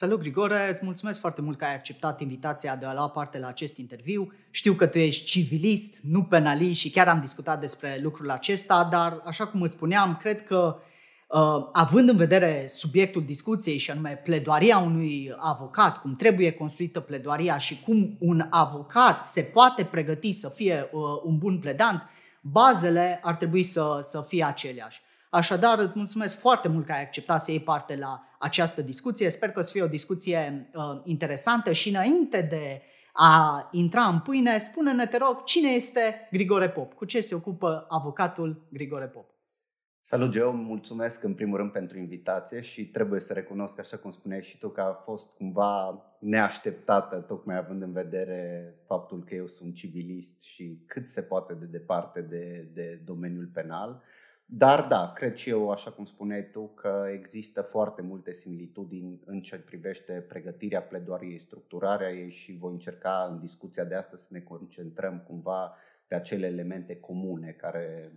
Salut, Grigore! Îți mulțumesc foarte mult că ai acceptat invitația de a lua parte la acest interviu. Știu că tu ești civilist, nu penalist și chiar am discutat despre lucrul acesta, dar, așa cum îți spuneam, cred că Uh, având în vedere subiectul discuției și anume pledoaria unui avocat, cum trebuie construită pledoaria și cum un avocat se poate pregăti să fie uh, un bun pledant, bazele ar trebui să, să fie aceleași. Așadar, îți mulțumesc foarte mult că ai acceptat să iei parte la această discuție. Sper că o să fie o discuție uh, interesantă și înainte de a intra în pâine, spune-ne, te rog, cine este Grigore Pop? Cu ce se ocupă avocatul Grigore Pop? Salut, Geo! Mulțumesc în primul rând pentru invitație și trebuie să recunosc, așa cum spuneai și tu, că a fost cumva neașteptată, tocmai având în vedere faptul că eu sunt civilist și cât se poate de departe de, de domeniul penal. Dar da, cred și eu, așa cum spuneai tu, că există foarte multe similitudini în ce privește pregătirea pledoariei, structurarea ei și voi încerca în discuția de astăzi să ne concentrăm cumva pe acele elemente comune care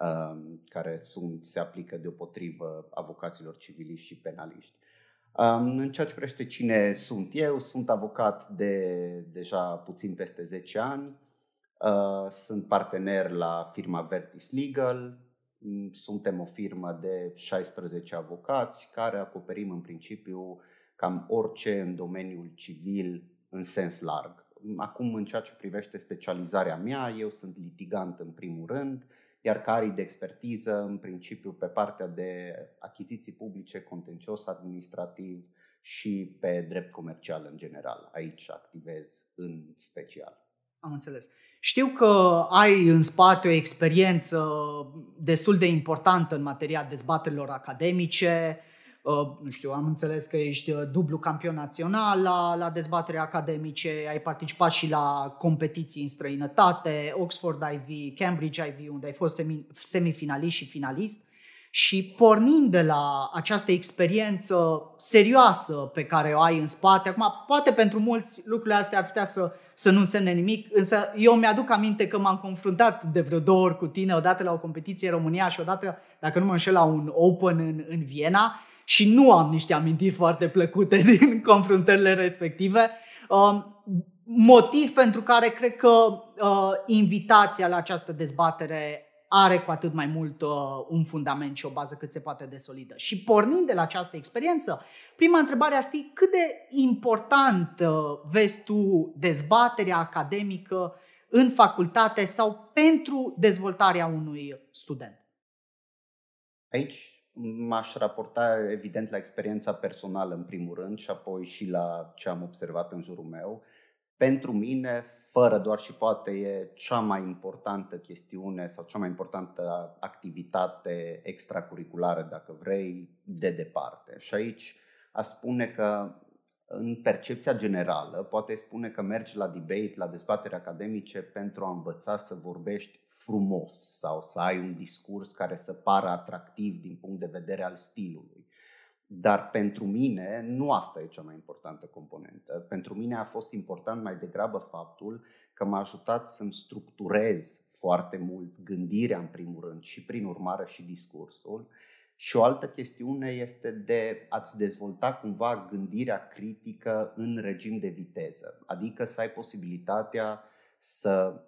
Um, care sunt, se aplică deopotrivă avocaților civiliști și penaliști. Um, în ceea ce privește cine sunt eu, sunt avocat de deja puțin peste 10 ani, uh, sunt partener la firma Vertis Legal, mm, suntem o firmă de 16 avocați care acoperim în principiu cam orice în domeniul civil în sens larg. Acum, în ceea ce privește specializarea mea, eu sunt litigant în primul rând, iar carii de expertiză, în principiu, pe partea de achiziții publice, contencios administrativ și pe drept comercial în general. Aici activez în special. Am înțeles. Știu că ai în spate o experiență destul de importantă în materia dezbaterilor academice, Uh, nu știu, am înțeles că ești uh, dublu campion național la, la dezbatere academice, ai participat și la competiții în străinătate, Oxford IV, Cambridge IV, unde ai fost semi, semifinalist și finalist. Și pornind de la această experiență serioasă pe care o ai în spate, acum poate pentru mulți lucrurile astea ar putea să, să nu însemne nimic, însă eu mi-aduc aminte că m-am confruntat de vreo două ori cu tine, odată la o competiție în România și odată, dacă nu mă înșel, la un Open în, în Viena și nu am niște amintiri foarte plăcute din confruntările respective. Um, motiv pentru care cred că uh, invitația la această dezbatere are cu atât mai mult uh, un fundament și o bază cât se poate de solidă. Și pornind de la această experiență, prima întrebare ar fi cât de important uh, vezi tu dezbaterea academică în facultate sau pentru dezvoltarea unui student? Aici m-aș raporta evident la experiența personală în primul rând și apoi și la ce am observat în jurul meu. Pentru mine, fără doar și poate, e cea mai importantă chestiune sau cea mai importantă activitate extracurriculară, dacă vrei, de departe. Și aici a spune că în percepția generală, poate spune că mergi la debate, la dezbatere academice pentru a învăța să vorbești frumos sau să ai un discurs care să pară atractiv din punct de vedere al stilului. Dar pentru mine nu asta e cea mai importantă componentă. Pentru mine a fost important mai degrabă faptul că m-a ajutat să-mi structurez foarte mult gândirea în primul rând și prin urmare și discursul. Și o altă chestiune este de a-ți dezvolta cumva gândirea critică în regim de viteză, adică să ai posibilitatea să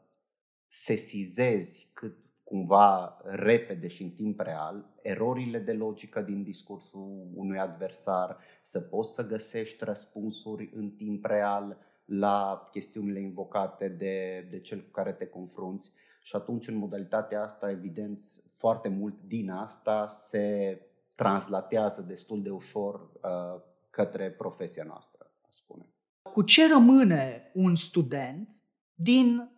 sesizezi cât cumva repede și în timp real erorile de logică din discursul unui adversar, să poți să găsești răspunsuri în timp real la chestiunile invocate de, de cel cu care te confrunți și atunci în modalitatea asta, evident, foarte mult din asta se translatează destul de ușor uh, către profesia noastră, spune. Cu ce rămâne un student din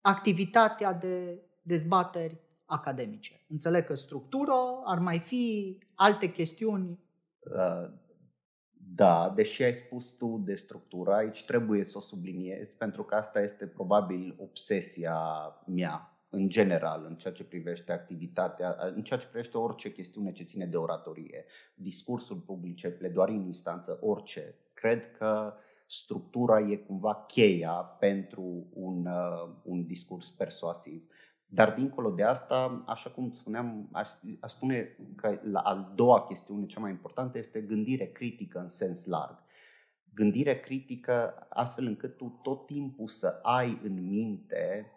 activitatea de dezbateri academice. Înțeleg că structură, ar mai fi alte chestiuni? Uh, da, deși ai spus tu de structură, aici trebuie să o subliniez, pentru că asta este probabil obsesia mea în general, în ceea ce privește activitatea, în ceea ce privește orice chestiune ce ține de oratorie, discursul publice, pledoarii în instanță, orice. Cred că structura e cumva cheia pentru un, uh, un discurs persuasiv. Dar dincolo de asta, așa cum spuneam, aș, spune că la al doua chestiune, cea mai importantă, este gândire critică în sens larg. gândire critică astfel încât tu tot timpul să ai în minte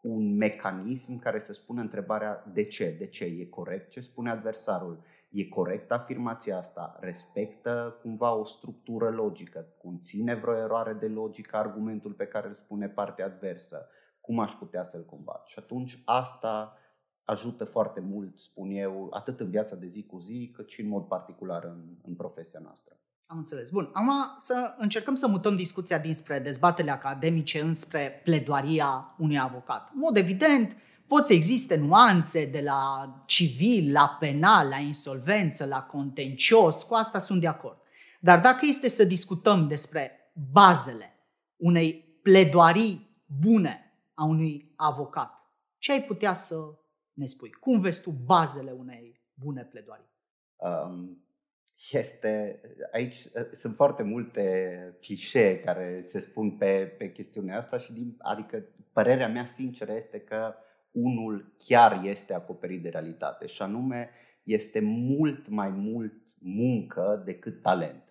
un mecanism care să spună întrebarea de ce, de ce, e corect ce spune adversarul, e corect afirmația asta, respectă cumva o structură logică, conține vreo eroare de logică argumentul pe care îl spune partea adversă, cum aș putea să-l combat. Și atunci asta ajută foarte mult, spun eu, atât în viața de zi cu zi, cât și în mod particular în, în profesia noastră. Am înțeles. Bun, acum să încercăm să mutăm discuția dinspre dezbatele academice înspre pledoaria unui avocat. În mod evident, pot să existe nuanțe de la civil, la penal, la insolvență, la contencios, cu asta sunt de acord. Dar dacă este să discutăm despre bazele unei pledoarii bune a unui avocat, ce ai putea să ne spui? Cum vezi tu bazele unei bune pledoarii? Um, este, aici uh, sunt foarte multe clișee care se spun pe, pe chestiunea asta și din, adică părerea mea sinceră este că unul chiar este acoperit de realitate și anume este mult mai mult muncă decât talent.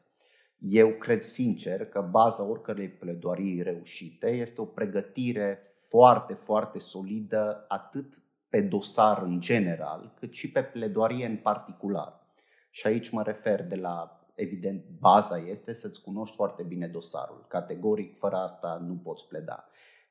Eu cred sincer că baza oricărei pledoarii reușite este o pregătire foarte, foarte solidă atât pe dosar în general, cât și pe pledoarie în particular. Și aici mă refer de la, evident, baza este să-ți cunoști foarte bine dosarul. Categoric, fără asta nu poți pleda.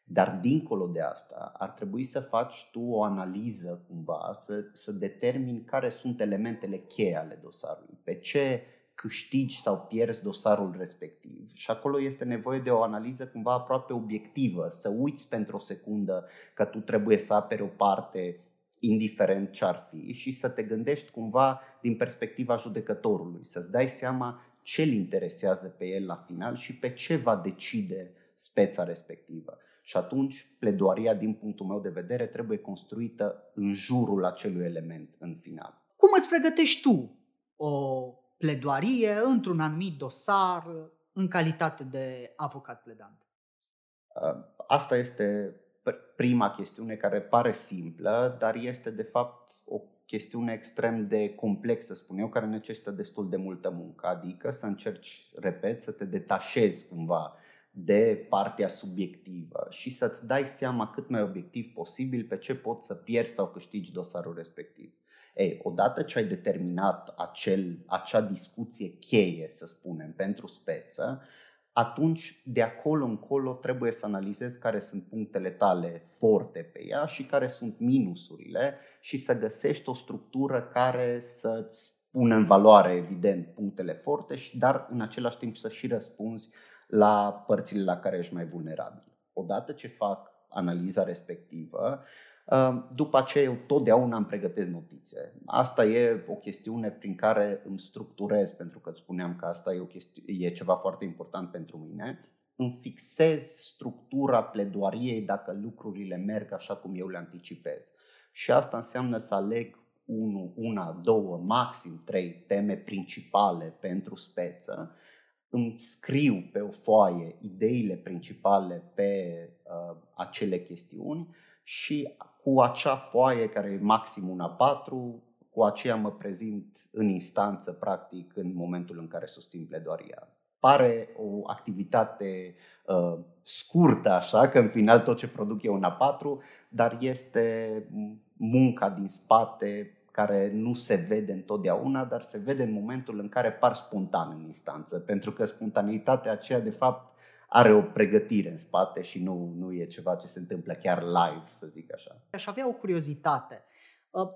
Dar dincolo de asta, ar trebui să faci tu o analiză cumva, să, să determini care sunt elementele cheie ale dosarului, pe ce câștigi sau pierzi dosarul respectiv. Și acolo este nevoie de o analiză cumva aproape obiectivă, să uiți pentru o secundă că tu trebuie să aperi o parte indiferent ce ar fi și să te gândești cumva din perspectiva judecătorului, să-ți dai seama ce îl interesează pe el la final și pe ce va decide speța respectivă. Și atunci, pledoaria, din punctul meu de vedere, trebuie construită în jurul acelui element în final. Cum îți pregătești tu o pledoarie într-un anumit dosar în calitate de avocat pledant? Asta este prima chestiune care pare simplă, dar este de fapt o chestiune extrem de complexă, spun eu, care necesită destul de multă muncă. Adică să încerci, repet, să te detașezi cumva de partea subiectivă și să-ți dai seama cât mai obiectiv posibil pe ce poți să pierzi sau câștigi dosarul respectiv. Ei, odată ce ai determinat acel, acea discuție cheie, să spunem, pentru speță, atunci de acolo încolo trebuie să analizezi care sunt punctele tale forte pe ea și care sunt minusurile și să găsești o structură care să-ți pună în valoare, evident, punctele forte, dar în același timp să și răspunzi la părțile la care ești mai vulnerabil. Odată ce fac analiza respectivă, după aceea eu totdeauna îmi pregătesc notițe. Asta e o chestiune prin care îmi structurez, pentru că spuneam că asta e, o chesti- e ceva foarte important pentru mine. Îmi fixez structura pledoariei dacă lucrurile merg așa cum eu le anticipez. Și asta înseamnă să aleg unu, una, două, maxim trei teme principale pentru speță, îmi scriu pe o foaie ideile principale pe uh, acele chestiuni și cu acea foaie care e maxim una 4, cu aceea mă prezint în instanță, practic, în momentul în care susțin pledoaria. Pare o activitate uh, scurtă, așa, că în final tot ce produc e una 4, dar este munca din spate care nu se vede întotdeauna, dar se vede în momentul în care par spontan în instanță, pentru că spontaneitatea aceea, de fapt, are o pregătire în spate și nu, nu e ceva ce se întâmplă chiar live, să zic așa. Aș avea o curiozitate. Uh,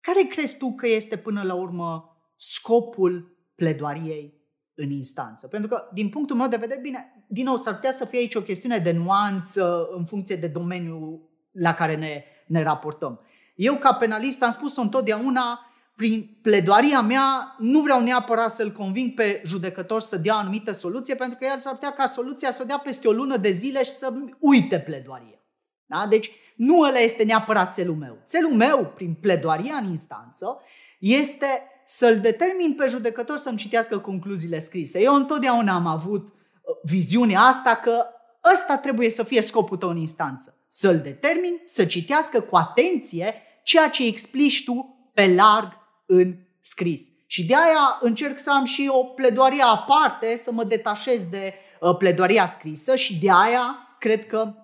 care crezi tu că este până la urmă scopul pledoariei în instanță? Pentru că, din punctul meu de vedere, bine, din nou, s-ar putea să fie aici o chestiune de nuanță în funcție de domeniul la care ne, ne raportăm. Eu, ca penalist, am spus întotdeauna prin pledoaria mea, nu vreau neapărat să-l conving pe judecător să dea o anumită soluție, pentru că el s-ar putea ca soluția să o dea peste o lună de zile și să uite pledoaria. Da? Deci nu ăla este neapărat țelul meu. Țelul meu, prin pledoaria în instanță, este să-l determin pe judecător să-mi citească concluziile scrise. Eu întotdeauna am avut uh, viziunea asta că ăsta trebuie să fie scopul tău în instanță. Să-l determin să citească cu atenție ceea ce explici tu pe larg în scris. Și de aia încerc să am și o pledoarie aparte, să mă detașez de uh, pledoaria scrisă și de aia cred că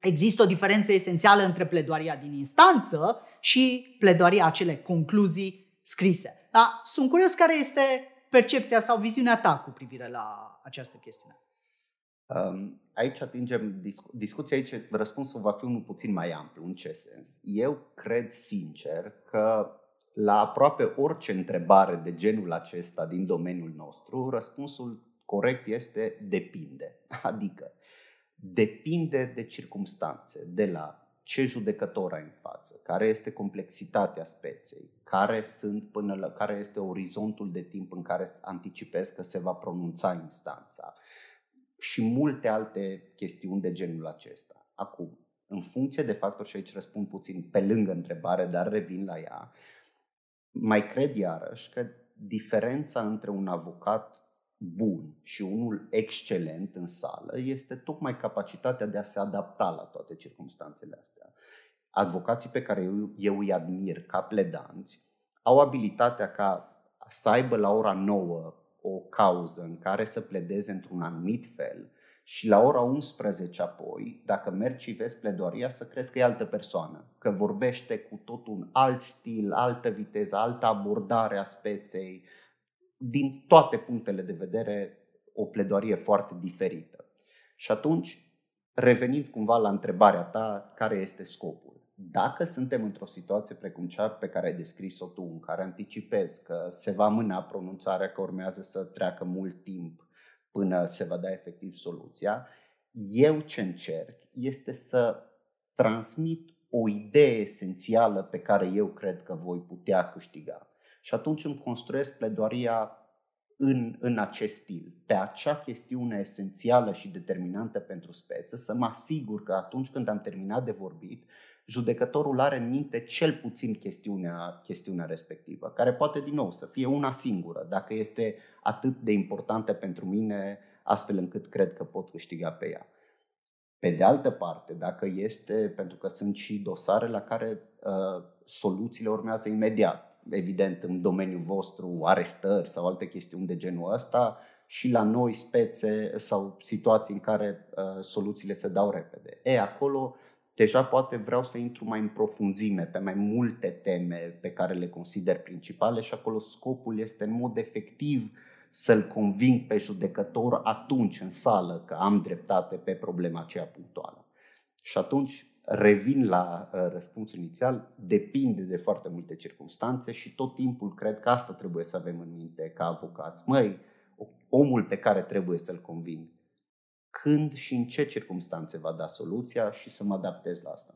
există o diferență esențială între pledoaria din instanță și pledoaria acele concluzii scrise. Dar sunt curios care este percepția sau viziunea ta cu privire la această chestiune. Um, aici atingem discu- discuția aici, răspunsul va fi unul puțin mai amplu. În ce sens? Eu cred sincer că la aproape orice întrebare de genul acesta din domeniul nostru, răspunsul corect este depinde. Adică depinde de circumstanțe, de la ce judecător ai în față, care este complexitatea speței, care, sunt până la, care este orizontul de timp în care anticipezi că se va pronunța instanța și multe alte chestiuni de genul acesta. Acum, în funcție de factor, și aici răspund puțin pe lângă întrebare, dar revin la ea, mai cred iarăși că diferența între un avocat bun și unul excelent în sală este tocmai capacitatea de a se adapta la toate circumstanțele astea. Advocații pe care eu, eu îi admir ca pledanți au abilitatea ca să aibă la ora 9 o cauză în care să pledeze într-un anumit fel și la ora 11 apoi, dacă mergi și vezi pledoaria, să crezi că e altă persoană, că vorbește cu tot un alt stil, altă viteză, altă abordare a speței, din toate punctele de vedere o pledoarie foarte diferită. Și atunci, revenind cumva la întrebarea ta, care este scopul? Dacă suntem într-o situație precum cea pe care ai descris-o tu, în care anticipezi că se va mâna pronunțarea, că urmează să treacă mult timp până se va da efectiv soluția, eu ce încerc este să transmit o idee esențială pe care eu cred că voi putea câștiga. Și atunci îmi construiesc pledoaria în, în acest stil, pe acea chestiune esențială și determinantă pentru speță, să mă asigur că atunci când am terminat de vorbit, judecătorul are în minte cel puțin chestiunea, chestiunea respectivă, care poate din nou să fie una singură, dacă este atât de importantă pentru mine, astfel încât cred că pot câștiga pe ea. Pe de altă parte, dacă este, pentru că sunt și dosare la care uh, soluțiile urmează imediat, evident, în domeniul vostru, arestări sau alte chestiuni de genul ăsta, și la noi spețe sau situații în care uh, soluțiile se dau repede. E, acolo deja poate vreau să intru mai în profunzime pe mai multe teme pe care le consider principale și acolo scopul este în mod efectiv să-l conving pe judecător atunci în sală că am dreptate pe problema aceea punctuală. Și atunci revin la uh, răspunsul inițial, depinde de foarte multe circunstanțe și tot timpul cred că asta trebuie să avem în minte ca avocați. Măi, omul pe care trebuie să-l conving, când și în ce circunstanțe va da soluția și să mă adaptez la asta.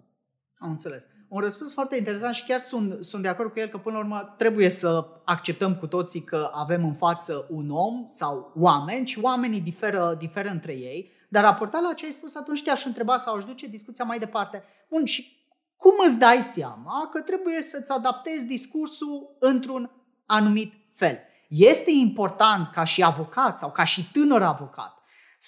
Am înțeles. Un răspuns foarte interesant și chiar sunt, sunt de acord cu el că până la urmă trebuie să acceptăm cu toții că avem în față un om sau oameni și oamenii diferă, diferă între ei dar raportat la ce ai spus, atunci te-aș întreba sau aș duce discuția mai departe. Bun, și cum îți dai seama că trebuie să-ți adaptezi discursul într-un anumit fel? Este important ca și avocat sau ca și tânăr avocat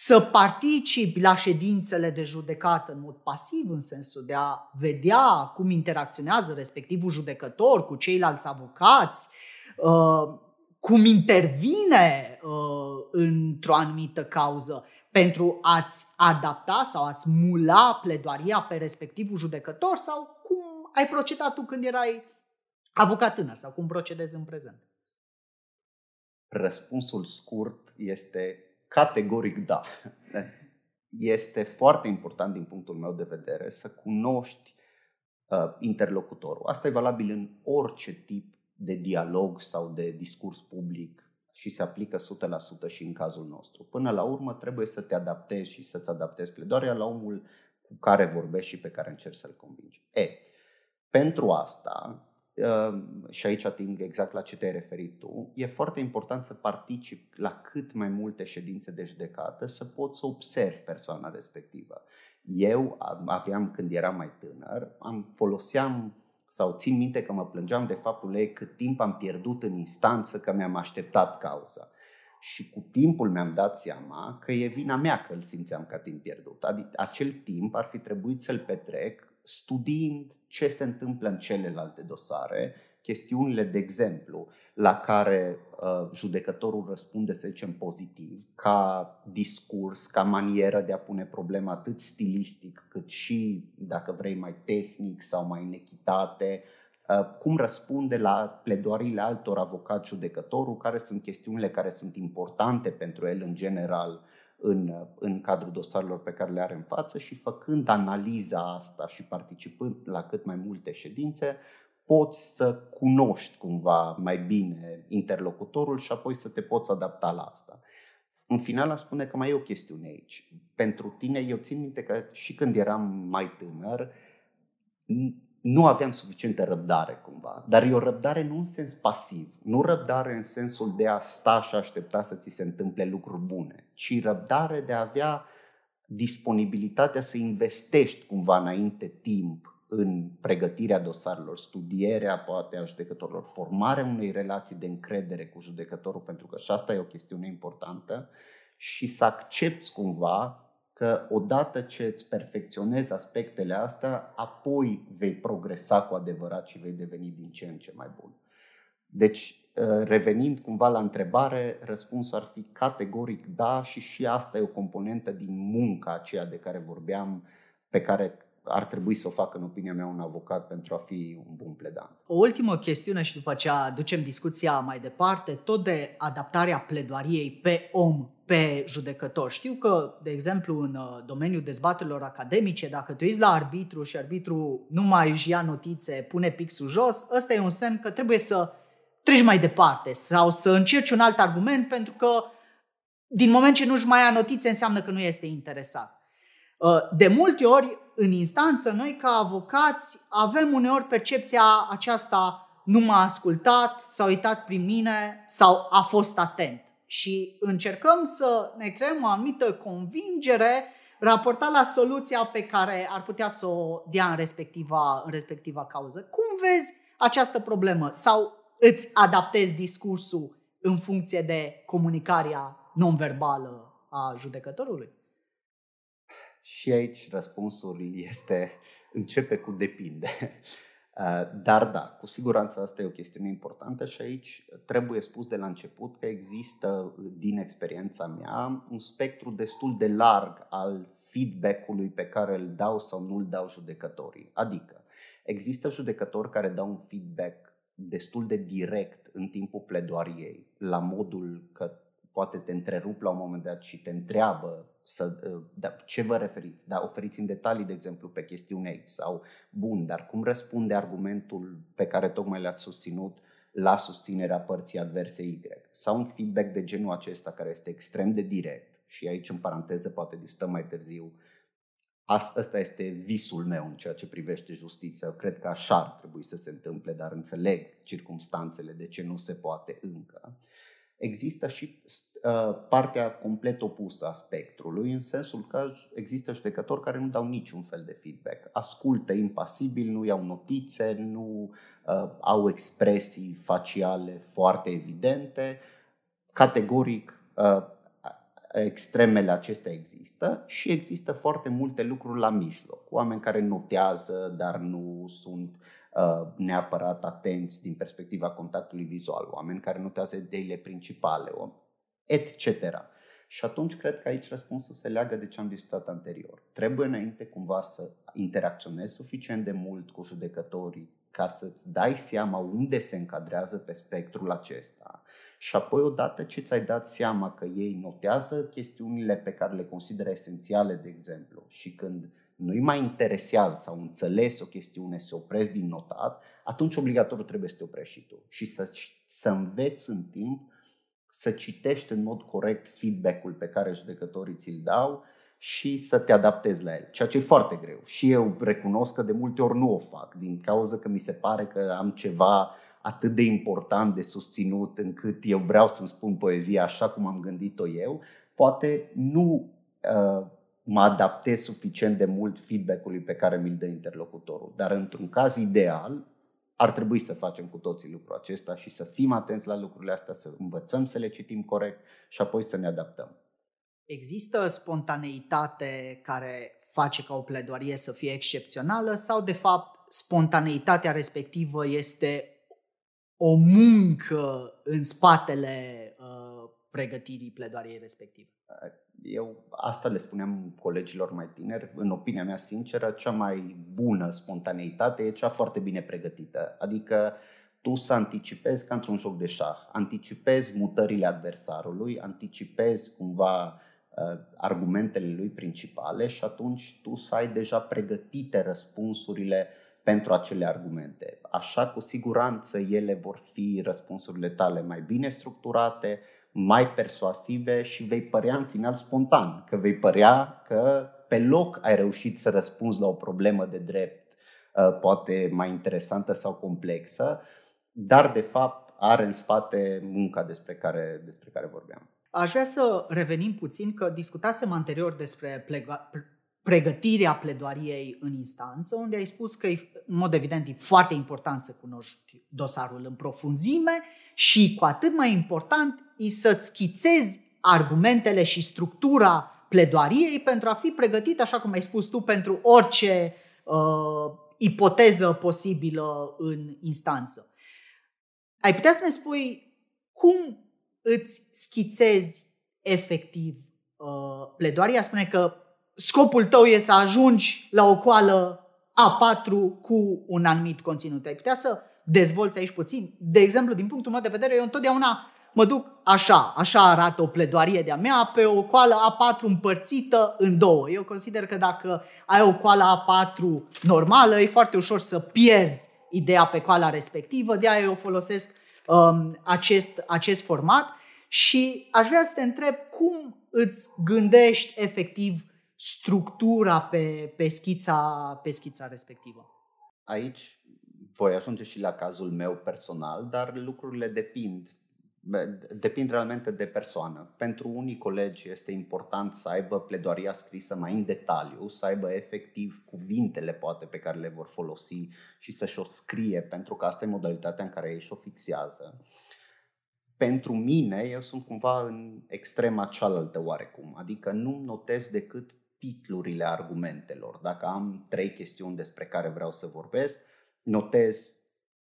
să participi la ședințele de judecată în mod pasiv, în sensul de a vedea cum interacționează respectivul judecător cu ceilalți avocați, uh, cum intervine uh, într-o anumită cauză pentru a-ți adapta sau a-ți mula pledoaria pe respectivul judecător sau cum ai procedat tu când erai avocat tânăr sau cum procedezi în prezent? Răspunsul scurt este categoric da. Este foarte important din punctul meu de vedere să cunoști uh, interlocutorul. Asta e valabil în orice tip de dialog sau de discurs public și se aplică 100% și în cazul nostru. Până la urmă trebuie să te adaptezi și să-ți adaptezi pledoaria la omul cu care vorbești și pe care încerci să-l convingi. E, pentru asta, uh, și aici ating exact la ce te-ai referit tu, e foarte important să participi la cât mai multe ședințe de judecată, să poți să observi persoana respectivă. Eu aveam, când eram mai tânăr, am foloseam sau țin minte că mă plângeam de faptul ei cât timp am pierdut în instanță că mi-am așteptat cauza. Și cu timpul mi-am dat seama că e vina mea că îl simțeam ca timp pierdut. Adică acel timp ar fi trebuit să-l petrec studiind ce se întâmplă în celelalte dosare, chestiunile, de exemplu, la care uh, judecătorul răspunde, să zicem, pozitiv, ca discurs, ca manieră de a pune problema atât stilistic, cât și, dacă vrei, mai tehnic sau mai în echitate, uh, cum răspunde la pledoariile altor avocați judecătorul, care sunt chestiunile care sunt importante pentru el în general în, în cadrul dosarelor pe care le are în față și făcând analiza asta și participând la cât mai multe ședințe, poți să cunoști cumva mai bine interlocutorul și apoi să te poți adapta la asta. În final, aș spune că mai e o chestiune aici. Pentru tine, eu țin minte că și când eram mai tânăr, nu aveam suficientă răbdare cumva. Dar e o răbdare nu în sens pasiv, nu răbdare în sensul de a sta și aștepta să ți se întâmple lucruri bune, ci răbdare de a avea disponibilitatea să investești cumva înainte timp în pregătirea dosarelor, studierea poate a judecătorilor, formarea unei relații de încredere cu judecătorul, pentru că și asta e o chestiune importantă, și să accepti cumva că odată ce îți perfecționezi aspectele astea, apoi vei progresa cu adevărat și vei deveni din ce în ce mai bun. Deci, ă, revenind cumva la întrebare, răspunsul ar fi categoric da și și asta e o componentă din munca aceea de care vorbeam, pe care ar trebui să o facă, în opinia mea, un avocat pentru a fi un bun pledant. O ultimă chestiune și după aceea ducem discuția mai departe, tot de adaptarea pledoariei pe om, pe judecător. Știu că, de exemplu, în uh, domeniul dezbaterilor academice, dacă tu ești la arbitru și arbitru nu mai își ia notițe, pune pixul jos, ăsta e un semn că trebuie să treci mai departe sau să încerci un alt argument pentru că din moment ce nu-și mai ia notițe înseamnă că nu este interesat. Uh, de multe ori, în instanță, noi ca avocați avem uneori percepția aceasta nu m-a ascultat, s-a uitat prin mine sau a fost atent. Și încercăm să ne creăm o anumită convingere raportat la soluția pe care ar putea să o dea în respectiva, în respectiva cauză. Cum vezi această problemă? Sau îți adaptezi discursul în funcție de comunicarea non-verbală a judecătorului? Și aici răspunsul este începe cu depinde. Uh, dar da, cu siguranță asta e o chestiune importantă și aici trebuie spus de la început că există, din experiența mea, un spectru destul de larg al feedback-ului pe care îl dau sau nu îl dau judecătorii. Adică, există judecători care dau un feedback destul de direct în timpul pledoariei, la modul că poate te întrerup la un moment dat și te întreabă să, ă, da, ce vă referiți, da, oferiți în detalii, de exemplu, pe chestiunea X sau bun, dar cum răspunde argumentul pe care tocmai l-ați susținut la susținerea părții adverse Y? Sau un feedback de genul acesta care este extrem de direct și aici în paranteză poate discutăm mai târziu. Asta este visul meu în ceea ce privește justiția. Eu cred că așa ar trebui să se întâmple, dar înțeleg circumstanțele de ce nu se poate încă există și uh, partea complet opusă a spectrului, în sensul că există judecători care nu dau niciun fel de feedback. Ascultă impasibil, nu iau notițe, nu uh, au expresii faciale foarte evidente. Categoric, uh, extremele acestea există și există foarte multe lucruri la mijloc. Oameni care notează, dar nu sunt uh, Uh, neapărat atenți din perspectiva contactului vizual, oameni care notează ideile principale, etc. Și atunci cred că aici răspunsul se leagă de ce am discutat anterior. Trebuie înainte cumva să interacționezi suficient de mult cu judecătorii ca să-ți dai seama unde se încadrează pe spectrul acesta și apoi odată ce ți-ai dat seama că ei notează chestiunile pe care le consideră esențiale, de exemplu, și când nu-i mai interesează sau înțeles o chestiune, să oprezi din notat, atunci obligatoriu trebuie să te oprești și tu și să, să înveți în timp să citești în mod corect feedback-ul pe care judecătorii ți-l dau și să te adaptezi la el, ceea ce e foarte greu. Și eu recunosc că de multe ori nu o fac, din cauza că mi se pare că am ceva atât de important de susținut încât eu vreau să-mi spun poezia așa cum am gândit-o eu, poate nu uh, mă adaptez suficient de mult feedback-ului pe care mi-l dă interlocutorul. Dar într-un caz ideal, ar trebui să facem cu toții lucrul acesta și să fim atenți la lucrurile astea, să învățăm să le citim corect și apoi să ne adaptăm. Există spontaneitate care face ca o pledoarie să fie excepțională sau, de fapt, spontaneitatea respectivă este o muncă în spatele uh, pregătirii pledoariei respective? Eu asta le spuneam colegilor mai tineri, în opinia mea sinceră, cea mai bună spontaneitate e cea foarte bine pregătită. Adică tu să anticipezi ca într-un joc de șah, anticipezi mutările adversarului, anticipezi cumva uh, argumentele lui principale și atunci tu să ai deja pregătite răspunsurile pentru acele argumente. Așa, cu siguranță, ele vor fi răspunsurile tale mai bine structurate, mai persuasive și vei părea în final spontan, că vei părea că pe loc ai reușit să răspunzi la o problemă de drept, uh, poate mai interesantă sau complexă, dar de fapt are în spate munca despre care, despre care vorbeam. Aș vrea să revenim puțin că discutasem anterior despre pregătirea pledoariei în instanță, unde ai spus că, în mod evident, e foarte important să cunoști dosarul în profunzime și, cu atât mai important, e să-ți schițezi argumentele și structura pledoariei pentru a fi pregătit, așa cum ai spus tu, pentru orice uh, ipoteză posibilă în instanță. Ai putea să ne spui cum îți schițezi efectiv uh, pledoaria? Spune că scopul tău e să ajungi la o coală A4 cu un anumit conținut. Ai putea să dezvolți aici puțin? De exemplu, din punctul meu de vedere, eu întotdeauna mă duc așa, așa arată o pledoarie de-a mea, pe o coală A4 împărțită în două. Eu consider că dacă ai o coală A4 normală, e foarte ușor să pierzi ideea pe coala respectivă, de aia eu folosesc um, acest, acest format și aș vrea să te întreb cum îți gândești efectiv structura pe, pe, schița, pe schița respectivă. Aici voi ajunge și la cazul meu personal, dar lucrurile depind depind realmente de persoană. Pentru unii colegi este important să aibă pledoaria scrisă mai în detaliu, să aibă efectiv cuvintele poate pe care le vor folosi și să-și o scrie, pentru că asta e modalitatea în care ei și-o fixează. Pentru mine, eu sunt cumva în extrema cealaltă oarecum, adică nu notez decât titlurile argumentelor. Dacă am trei chestiuni despre care vreau să vorbesc, notez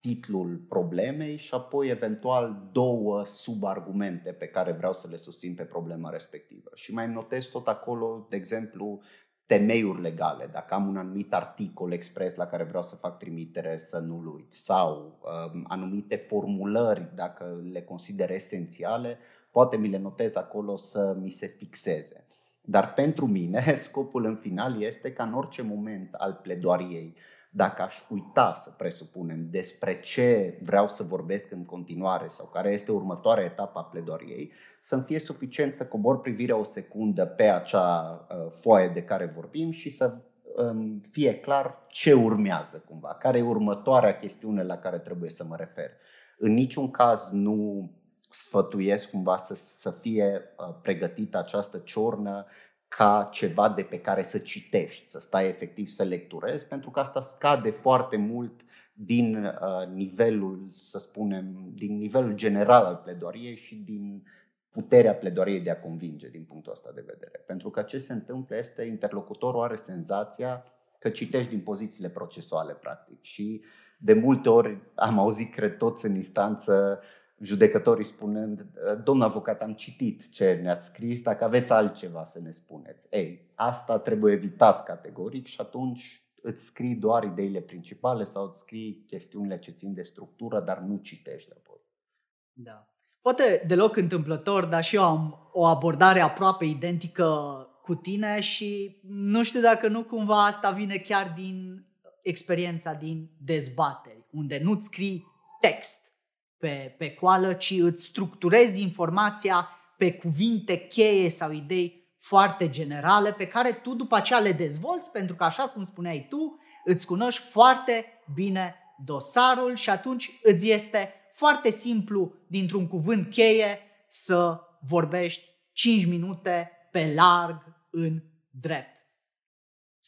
titlul problemei și apoi eventual două subargumente pe care vreau să le susțin pe problema respectivă. Și mai notez tot acolo, de exemplu, temeiuri legale, dacă am un anumit articol expres la care vreau să fac trimitere să nu-l uit sau um, anumite formulări, dacă le consider esențiale, poate mi le notez acolo să mi se fixeze. Dar pentru mine, scopul în final este ca în orice moment al pledoariei dacă aș uita să presupunem despre ce vreau să vorbesc în continuare sau care este următoarea etapă a pledoariei, să-mi fie suficient să cobor privirea o secundă pe acea uh, foaie de care vorbim și să um, fie clar ce urmează cumva, care e următoarea chestiune la care trebuie să mă refer. În niciun caz nu sfătuiesc cumva să, să fie uh, pregătită această ciornă ca ceva de pe care să citești, să stai efectiv să lecturezi, pentru că asta scade foarte mult din uh, nivelul, să spunem, din nivelul general al pledoariei și din puterea pledoariei de a convinge din punctul ăsta de vedere. Pentru că ce se întâmplă este interlocutorul are senzația că citești din pozițiile procesuale, practic. Și de multe ori am auzit, cred toți în instanță, judecătorii spunând, domnul avocat, am citit ce ne-ați scris, dacă aveți altceva să ne spuneți. Ei, asta trebuie evitat categoric și atunci îți scrii doar ideile principale sau îți scrii chestiunile ce țin de structură, dar nu citești apoi. Da. Poate deloc întâmplător, dar și eu am o abordare aproape identică cu tine și nu știu dacă nu cumva asta vine chiar din experiența din dezbateri, unde nu-ți scrii text, pe, pe coală, ci îți structurezi informația pe cuvinte cheie sau idei foarte generale pe care tu după aceea le dezvolți pentru că, așa cum spuneai tu, îți cunoști foarte bine dosarul și atunci îți este foarte simplu dintr-un cuvânt cheie să vorbești 5 minute pe larg în drept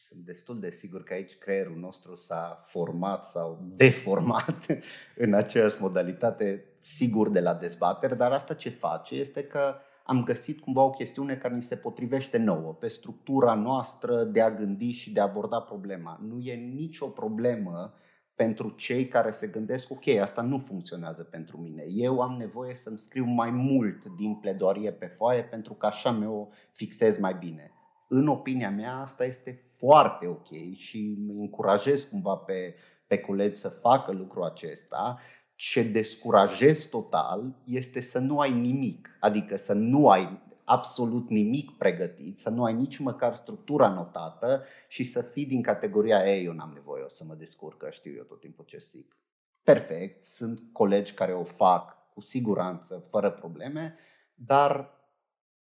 sunt destul de sigur că aici creierul nostru s-a format sau deformat în aceeași modalitate, sigur de la dezbateri, dar asta ce face este că am găsit cumva o chestiune care ni se potrivește nouă, pe structura noastră de a gândi și de a aborda problema. Nu e nicio problemă pentru cei care se gândesc, ok, asta nu funcționează pentru mine. Eu am nevoie să-mi scriu mai mult din pledoarie pe foaie pentru că așa mi-o fixez mai bine. În opinia mea, asta este foarte ok și încurajez cumva pe, pe colegi să facă lucrul acesta. Ce descurajez total este să nu ai nimic, adică să nu ai absolut nimic pregătit, să nu ai nici măcar structura notată și să fii din categoria ei, eu n-am nevoie, o să mă descurcă, știu eu tot timpul ce zic. Perfect, sunt colegi care o fac cu siguranță, fără probleme, dar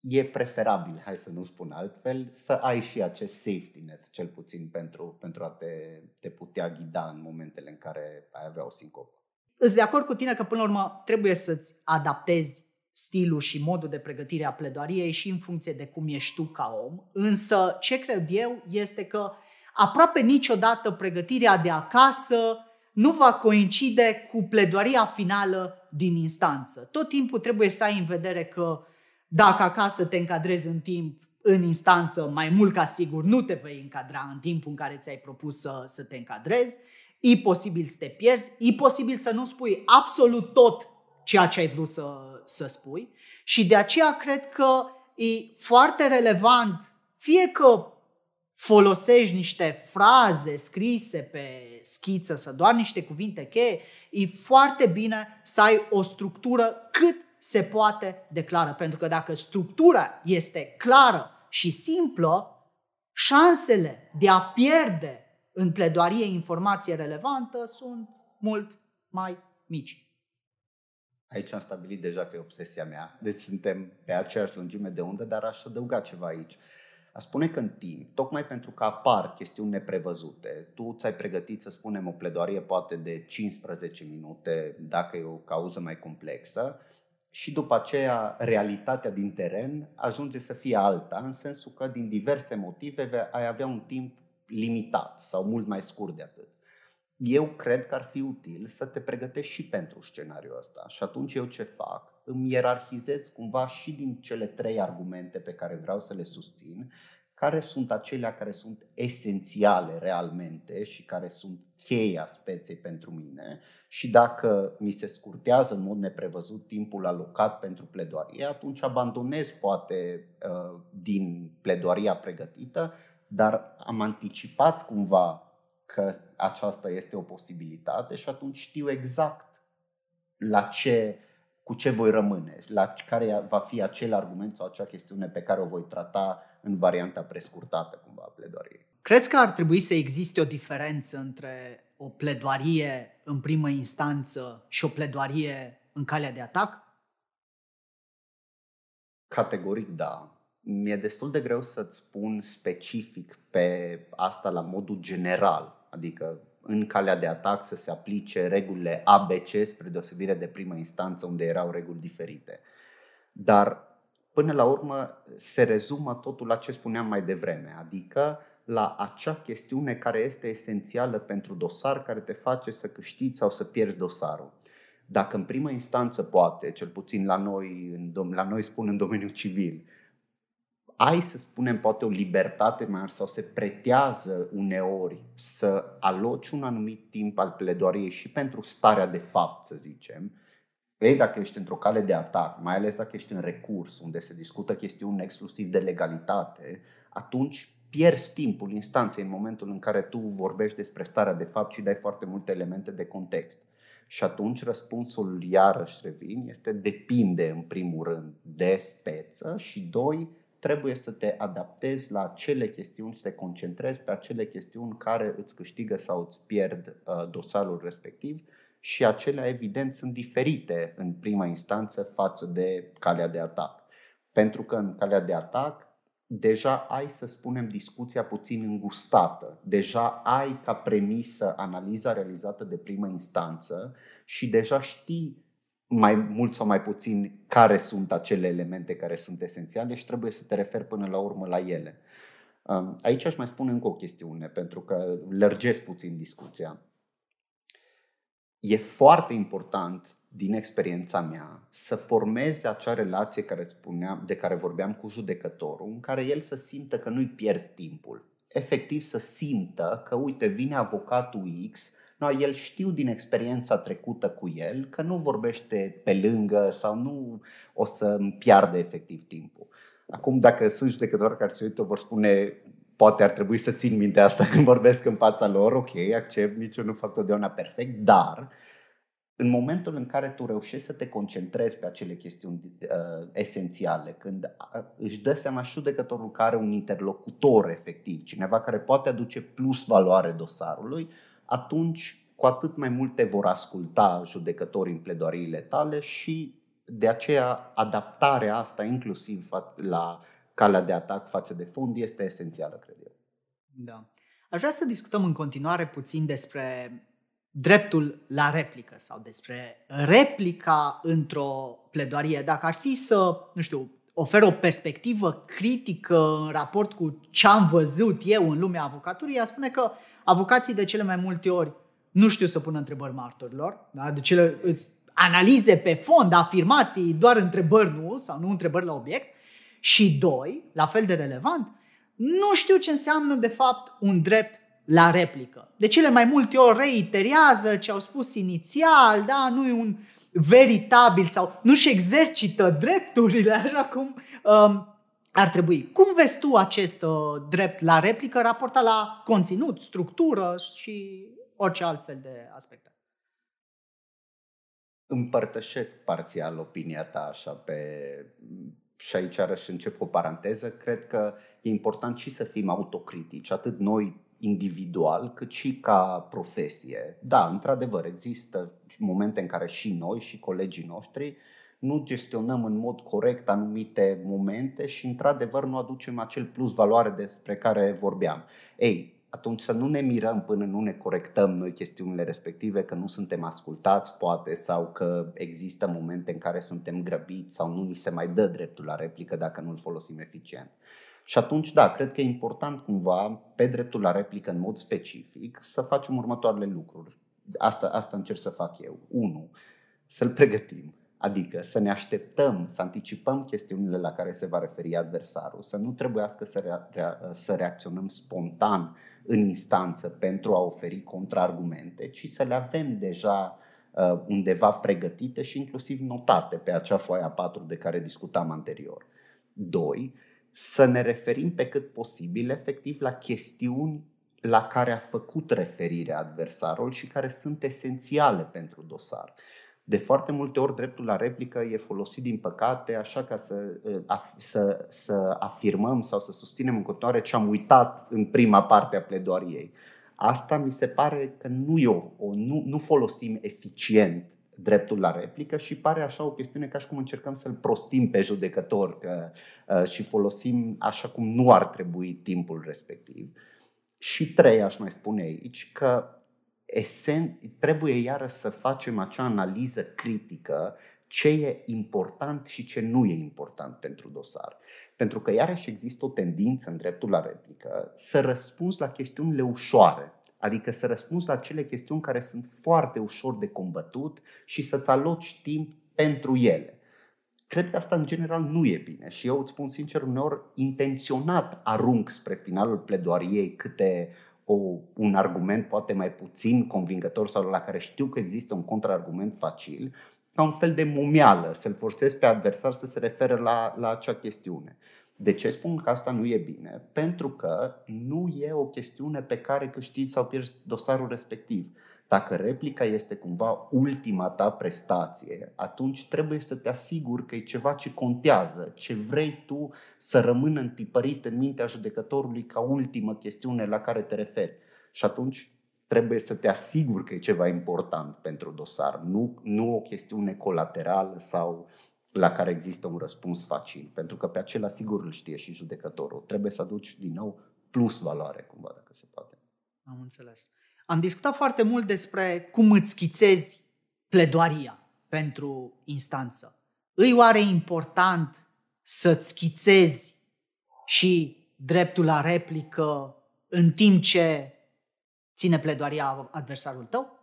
e preferabil, hai să nu spun altfel, să ai și acest safety net, cel puțin pentru, pentru a te, te putea ghida în momentele în care ai avea o sincopă. Îți de acord cu tine că până la urmă trebuie să-ți adaptezi stilul și modul de pregătire a pledoariei și în funcție de cum ești tu ca om. Însă ce cred eu este că aproape niciodată pregătirea de acasă nu va coincide cu pledoaria finală din instanță. Tot timpul trebuie să ai în vedere că dacă acasă te încadrezi în timp, în instanță, mai mult ca sigur nu te vei încadra în timpul în care ți-ai propus să, să te încadrezi. E posibil să te pierzi, e posibil să nu spui absolut tot ceea ce ai vrut să, să spui și de aceea cred că e foarte relevant, fie că folosești niște fraze scrise pe schiță, să doar niște cuvinte cheie, e foarte bine să ai o structură cât se poate declară. Pentru că dacă structura este clară și simplă, șansele de a pierde în pledoarie informație relevantă sunt mult mai mici. Aici am stabilit deja că e obsesia mea, deci suntem pe aceeași lungime de undă, dar aș adăuga ceva aici. A spune că în timp, tocmai pentru că apar chestiuni neprevăzute, tu ți-ai pregătit, să spunem, o pledoarie poate de 15 minute, dacă e o cauză mai complexă, și după aceea realitatea din teren ajunge să fie alta, în sensul că din diverse motive ai avea un timp limitat sau mult mai scurt de atât eu cred că ar fi util să te pregătești și pentru scenariul ăsta. Și atunci eu ce fac? Îmi ierarhizez cumva și din cele trei argumente pe care vreau să le susțin, care sunt acelea care sunt esențiale realmente și care sunt cheia speței pentru mine? Și dacă mi se scurtează în mod neprevăzut timpul alocat pentru pledoarie, atunci abandonez poate uh, din pledoaria pregătită, dar am anticipat cumva că aceasta este o posibilitate și atunci știu exact la ce, cu ce voi rămâne, la care va fi acel argument sau acea chestiune pe care o voi trata în varianta prescurtată cumva a pledoariei. Crezi că ar trebui să existe o diferență între o pledoarie în primă instanță și o pledoarie în calea de atac? Categoric da. Mi-e destul de greu să-ți spun specific pe asta la modul general adică în calea de atac să se aplice regulile ABC spre deosebire de primă instanță unde erau reguli diferite. Dar până la urmă se rezumă totul la ce spuneam mai devreme, adică la acea chestiune care este esențială pentru dosar, care te face să câștigi sau să pierzi dosarul. Dacă în primă instanță poate, cel puțin la noi, la noi spun în domeniul civil, ai, să spunem, poate o libertate mai mare sau se pretează uneori să aloci un anumit timp al pledoariei și pentru starea de fapt, să zicem, ei, dacă ești într-o cale de atac, mai ales dacă ești în recurs, unde se discută chestiuni exclusiv de legalitate, atunci pierzi timpul instanței în momentul în care tu vorbești despre starea de fapt și dai foarte multe elemente de context. Și atunci răspunsul, iarăși revin, este depinde în primul rând de speță și doi, trebuie să te adaptezi la acele chestiuni, să te concentrezi pe acele chestiuni care îți câștigă sau îți pierd uh, dosarul respectiv și acelea evident sunt diferite în prima instanță față de calea de atac. Pentru că în calea de atac deja ai, să spunem, discuția puțin îngustată. Deja ai ca premisă analiza realizată de primă instanță și deja știi mai mult sau mai puțin care sunt acele elemente care sunt esențiale și trebuie să te referi până la urmă la ele. Um, aici aș mai spune încă o chestiune, pentru că lărgesc puțin discuția. E foarte important, din experiența mea, să formezi acea relație care spuneam, de care vorbeam cu judecătorul, în care el să simtă că nu-i pierzi timpul. Efectiv să simtă că, uite, vine avocatul X, No, el știu din experiența trecută cu el că nu vorbește pe lângă sau nu o să îmi piardă efectiv timpul. Acum, dacă sunt judecători care se uită, vor spune poate ar trebui să țin minte asta când vorbesc în fața lor, ok, accept, nici eu nu fac totdeauna perfect, dar în momentul în care tu reușești să te concentrezi pe acele chestiuni uh, esențiale, când uh, își dă seama și judecătorul că are un interlocutor efectiv, cineva care poate aduce plus valoare dosarului, atunci cu atât mai mult te vor asculta judecătorii în pledoariile tale și de aceea adaptarea asta inclusiv la calea de atac față de fond este esențială, cred eu. Da. Aș vrea să discutăm în continuare puțin despre dreptul la replică sau despre replica într-o pledoarie. Dacă ar fi să, nu știu, ofer o perspectivă critică în raport cu ce am văzut eu în lumea avocaturii, a spune că avocații de cele mai multe ori nu știu să pună întrebări martorilor, da? de cele analize pe fond, afirmații, doar întrebări nu, sau nu întrebări la obiect. Și doi, la fel de relevant, nu știu ce înseamnă de fapt un drept la replică. De cele mai multe ori reiterează ce au spus inițial, da, nu e un veritabil sau nu-și exercită drepturile așa cum um, ar trebui. Cum vezi tu acest uh, drept la replică raportat la conținut, structură și orice altfel de aspecte? Împărtășesc parțial opinia ta așa pe și aici arăși încep cu o paranteză, cred că e important și să fim autocritici, atât noi individual, cât și ca profesie. Da, într-adevăr, există momente în care și noi și colegii noștri nu gestionăm în mod corect anumite momente și, într-adevăr, nu aducem acel plus valoare despre care vorbeam. Ei, atunci să nu ne mirăm până nu ne corectăm noi chestiunile respective, că nu suntem ascultați, poate, sau că există momente în care suntem grăbiți sau nu ni se mai dă dreptul la replică dacă nu-l folosim eficient. Și atunci, da, cred că e important cumva, pe dreptul la replică în mod specific, să facem următoarele lucruri. Asta, asta încerc să fac eu. Unu, să-l pregătim. Adică să ne așteptăm, să anticipăm chestiunile la care se va referi adversarul, să nu trebuiască să, rea, rea, să reacționăm spontan în instanță pentru a oferi contraargumente, ci să le avem deja uh, undeva pregătite și inclusiv notate pe acea foaie a 4 de care discutam anterior. Doi, să ne referim pe cât posibil efectiv la chestiuni la care a făcut referire adversarul și care sunt esențiale pentru dosar. De foarte multe ori dreptul la replică e folosit din păcate așa ca să, ă, să, să afirmăm sau să susținem în continuare ce am uitat în prima parte a pledoariei. Asta mi se pare că nu, e o, o, nu, nu folosim eficient dreptul la replică și pare așa o chestiune ca și cum încercăm să-l prostim pe judecător că, uh, și folosim așa cum nu ar trebui timpul respectiv. Și trei, aș mai spune aici, că esen, trebuie iară să facem acea analiză critică ce e important și ce nu e important pentru dosar. Pentru că iarăși există o tendință în dreptul la replică să răspunzi la chestiunile ușoare, adică să răspunzi la acele chestiuni care sunt foarte ușor de combătut și să-ți aloci timp pentru ele. Cred că asta în general nu e bine și eu îți spun sincer, uneori intenționat arunc spre finalul pledoariei câte o, un argument poate mai puțin convingător sau la care știu că există un contraargument facil, ca un fel de momială, să-l forțez pe adversar să se refere la, la acea chestiune. De ce spun că asta nu e bine? Pentru că nu e o chestiune pe care câștigi sau pierzi dosarul respectiv. Dacă replica este cumva ultima ta prestație, atunci trebuie să te asiguri că e ceva ce contează, ce vrei tu să rămână întipărit în mintea judecătorului ca ultimă chestiune la care te referi. Și atunci trebuie să te asiguri că e ceva important pentru dosar, nu, nu o chestiune colaterală sau la care există un răspuns facil, pentru că pe acela sigur îl știe și judecătorul. Trebuie să aduci din nou plus valoare, cumva, dacă se poate. Am înțeles. Am discutat foarte mult despre cum îți schițezi pledoaria pentru instanță. Îi oare important să-ți schițezi și dreptul la replică în timp ce ține pledoaria adversarul tău?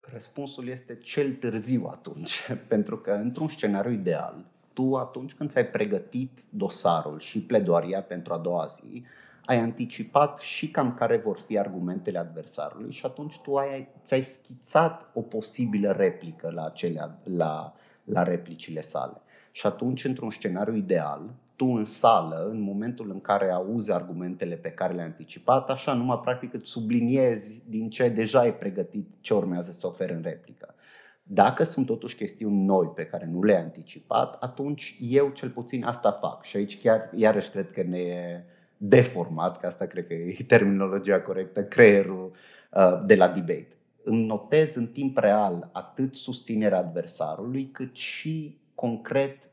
Răspunsul este cel târziu atunci, pentru că într-un scenariu ideal, tu atunci când ți-ai pregătit dosarul și pledoaria pentru a doua zi, ai anticipat și cam care vor fi argumentele adversarului și atunci tu ai, ți-ai schițat o posibilă replică la, acele, la, la replicile sale. Și atunci, într-un scenariu ideal, tu în sală, în momentul în care auzi argumentele pe care le-ai anticipat, așa numai practic îți subliniezi din ce deja ai pregătit ce urmează să oferi în replică. Dacă sunt totuși chestiuni noi pe care nu le-ai anticipat, atunci eu cel puțin asta fac. Și aici chiar, iarăși, cred că ne e deformat, că asta cred că e terminologia corectă, creierul uh, de la debate. Îmi notez în timp real atât susținerea adversarului, cât și concret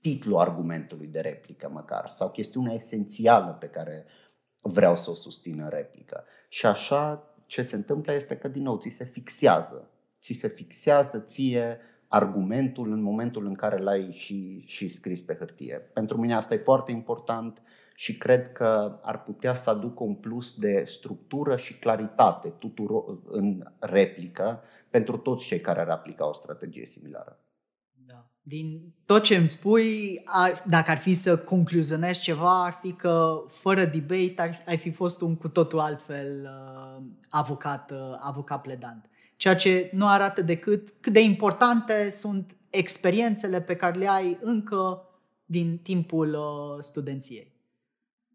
titlul argumentului de replică măcar sau chestiunea esențială pe care vreau să o susțin în replică. Și așa ce se întâmplă este că din nou ți se fixează. Ți se fixează ție argumentul în momentul în care l-ai și, și scris pe hârtie. Pentru mine asta e foarte important și cred că ar putea să aducă un plus de structură și claritate tuturor în replică pentru toți cei care ar aplica o strategie similară. Da. Din tot ce îmi spui, dacă ar fi să concluzionezi ceva, ar fi că fără debate ar, ai fi fost un cu totul altfel uh, avocat, uh, avocat pledant. Ceea ce nu arată decât cât de importante sunt experiențele pe care le ai încă din timpul uh, studenției.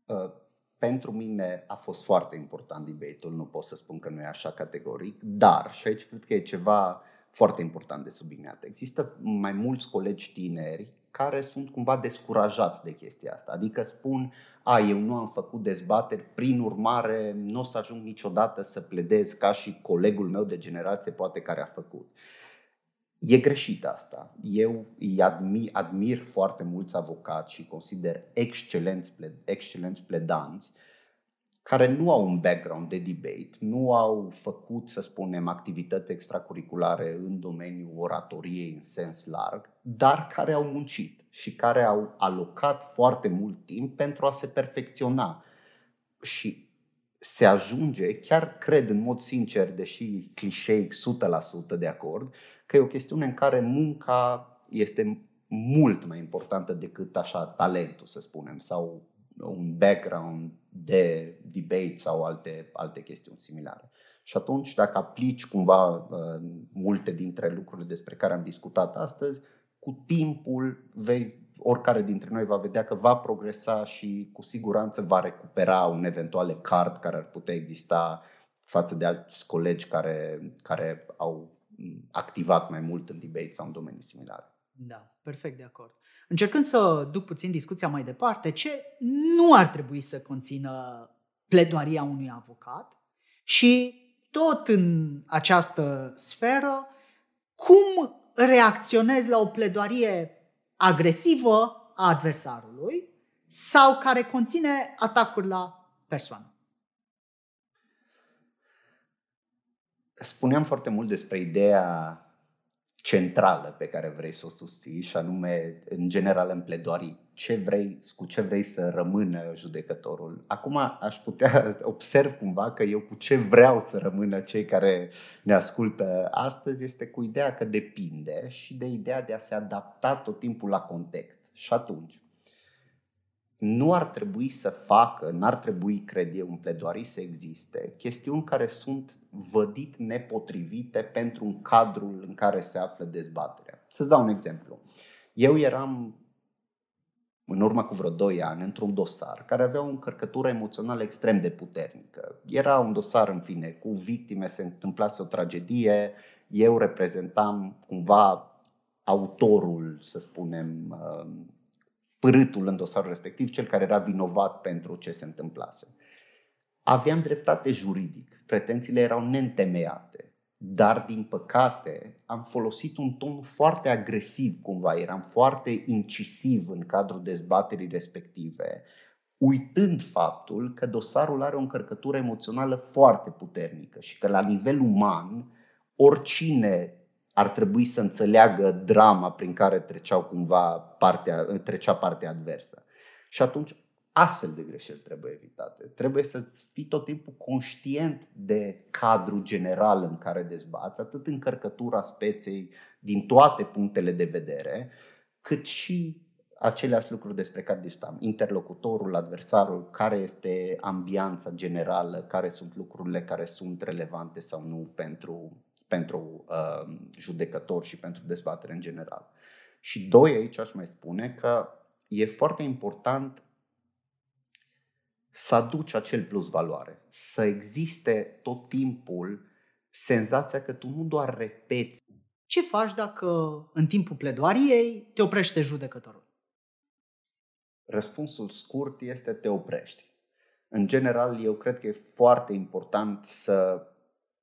Uh, pentru mine a fost foarte important debate-ul, nu pot să spun că nu e așa categoric, dar, și aici cred că e ceva foarte important de subliniat, există mai mulți colegi tineri care sunt cumva descurajați de chestia asta. Adică spun, a, eu nu am făcut dezbateri, prin urmare nu o să ajung niciodată să pledez ca și colegul meu de generație poate care a făcut. E greșit asta. Eu îi admir, admir foarte mulți avocați și consider excelenți, excelenți pledanți care nu au un background de debate, nu au făcut, să spunem, activități extracurriculare în domeniul oratoriei în sens larg, dar care au muncit și care au alocat foarte mult timp pentru a se perfecționa. Și se ajunge, chiar cred în mod sincer, deși clișeic 100% de acord, că e o chestiune în care munca este mult mai importantă decât așa talentul, să spunem, sau un background de debate sau alte, alte chestiuni similare. Și atunci, dacă aplici cumva uh, multe dintre lucrurile despre care am discutat astăzi, cu timpul vei, oricare dintre noi va vedea că va progresa și cu siguranță va recupera un eventual card care ar putea exista față de alți colegi care, care au activat mai mult în debate sau în domenii similare. Da, perfect de acord. Încercând să duc puțin discuția mai departe, ce nu ar trebui să conțină pledoaria unui avocat și tot în această sferă, cum reacționezi la o pledoarie agresivă a adversarului sau care conține atacuri la persoană. Spuneam foarte mult despre ideea centrală pe care vrei să o susții și anume, în general, în pledoarii, ce vrei, cu ce vrei să rămână judecătorul. Acum aș putea observ cumva că eu cu ce vreau să rămână cei care ne ascultă astăzi este cu ideea că depinde și de ideea de a se adapta tot timpul la context. Și atunci, nu ar trebui să facă, n-ar trebui, cred eu, în pledoarii să existe chestiuni care sunt vădit nepotrivite pentru un cadrul în care se află dezbaterea. Să-ți dau un exemplu. Eu eram în urmă cu vreo 2 ani într-un dosar care avea o încărcătură emoțională extrem de puternică. Era un dosar, în fine, cu victime, se întâmplase o tragedie, eu reprezentam cumva autorul, să spunem, părâtul în dosarul respectiv, cel care era vinovat pentru ce se întâmplase. Aveam dreptate juridic, pretențiile erau neîntemeiate, dar din păcate am folosit un ton foarte agresiv cumva, eram foarte incisiv în cadrul dezbaterii respective, uitând faptul că dosarul are o încărcătură emoțională foarte puternică și că la nivel uman oricine ar trebui să înțeleagă drama prin care treceau cumva partea, trecea partea adversă. Și atunci astfel de greșeli trebuie evitate. Trebuie să fii tot timpul conștient de cadrul general în care dezbați, atât încărcătura speței din toate punctele de vedere, cât și aceleași lucruri despre care discutam. Interlocutorul, adversarul, care este ambianța generală, care sunt lucrurile care sunt relevante sau nu pentru, pentru uh, judecător și pentru dezbatere în general. Și doi, aici aș mai spune că e foarte important să aduci acel plus valoare, să existe tot timpul senzația că tu nu doar repeți. Ce faci dacă în timpul pledoariei te oprește judecătorul? Răspunsul scurt este te oprești. În general, eu cred că e foarte important să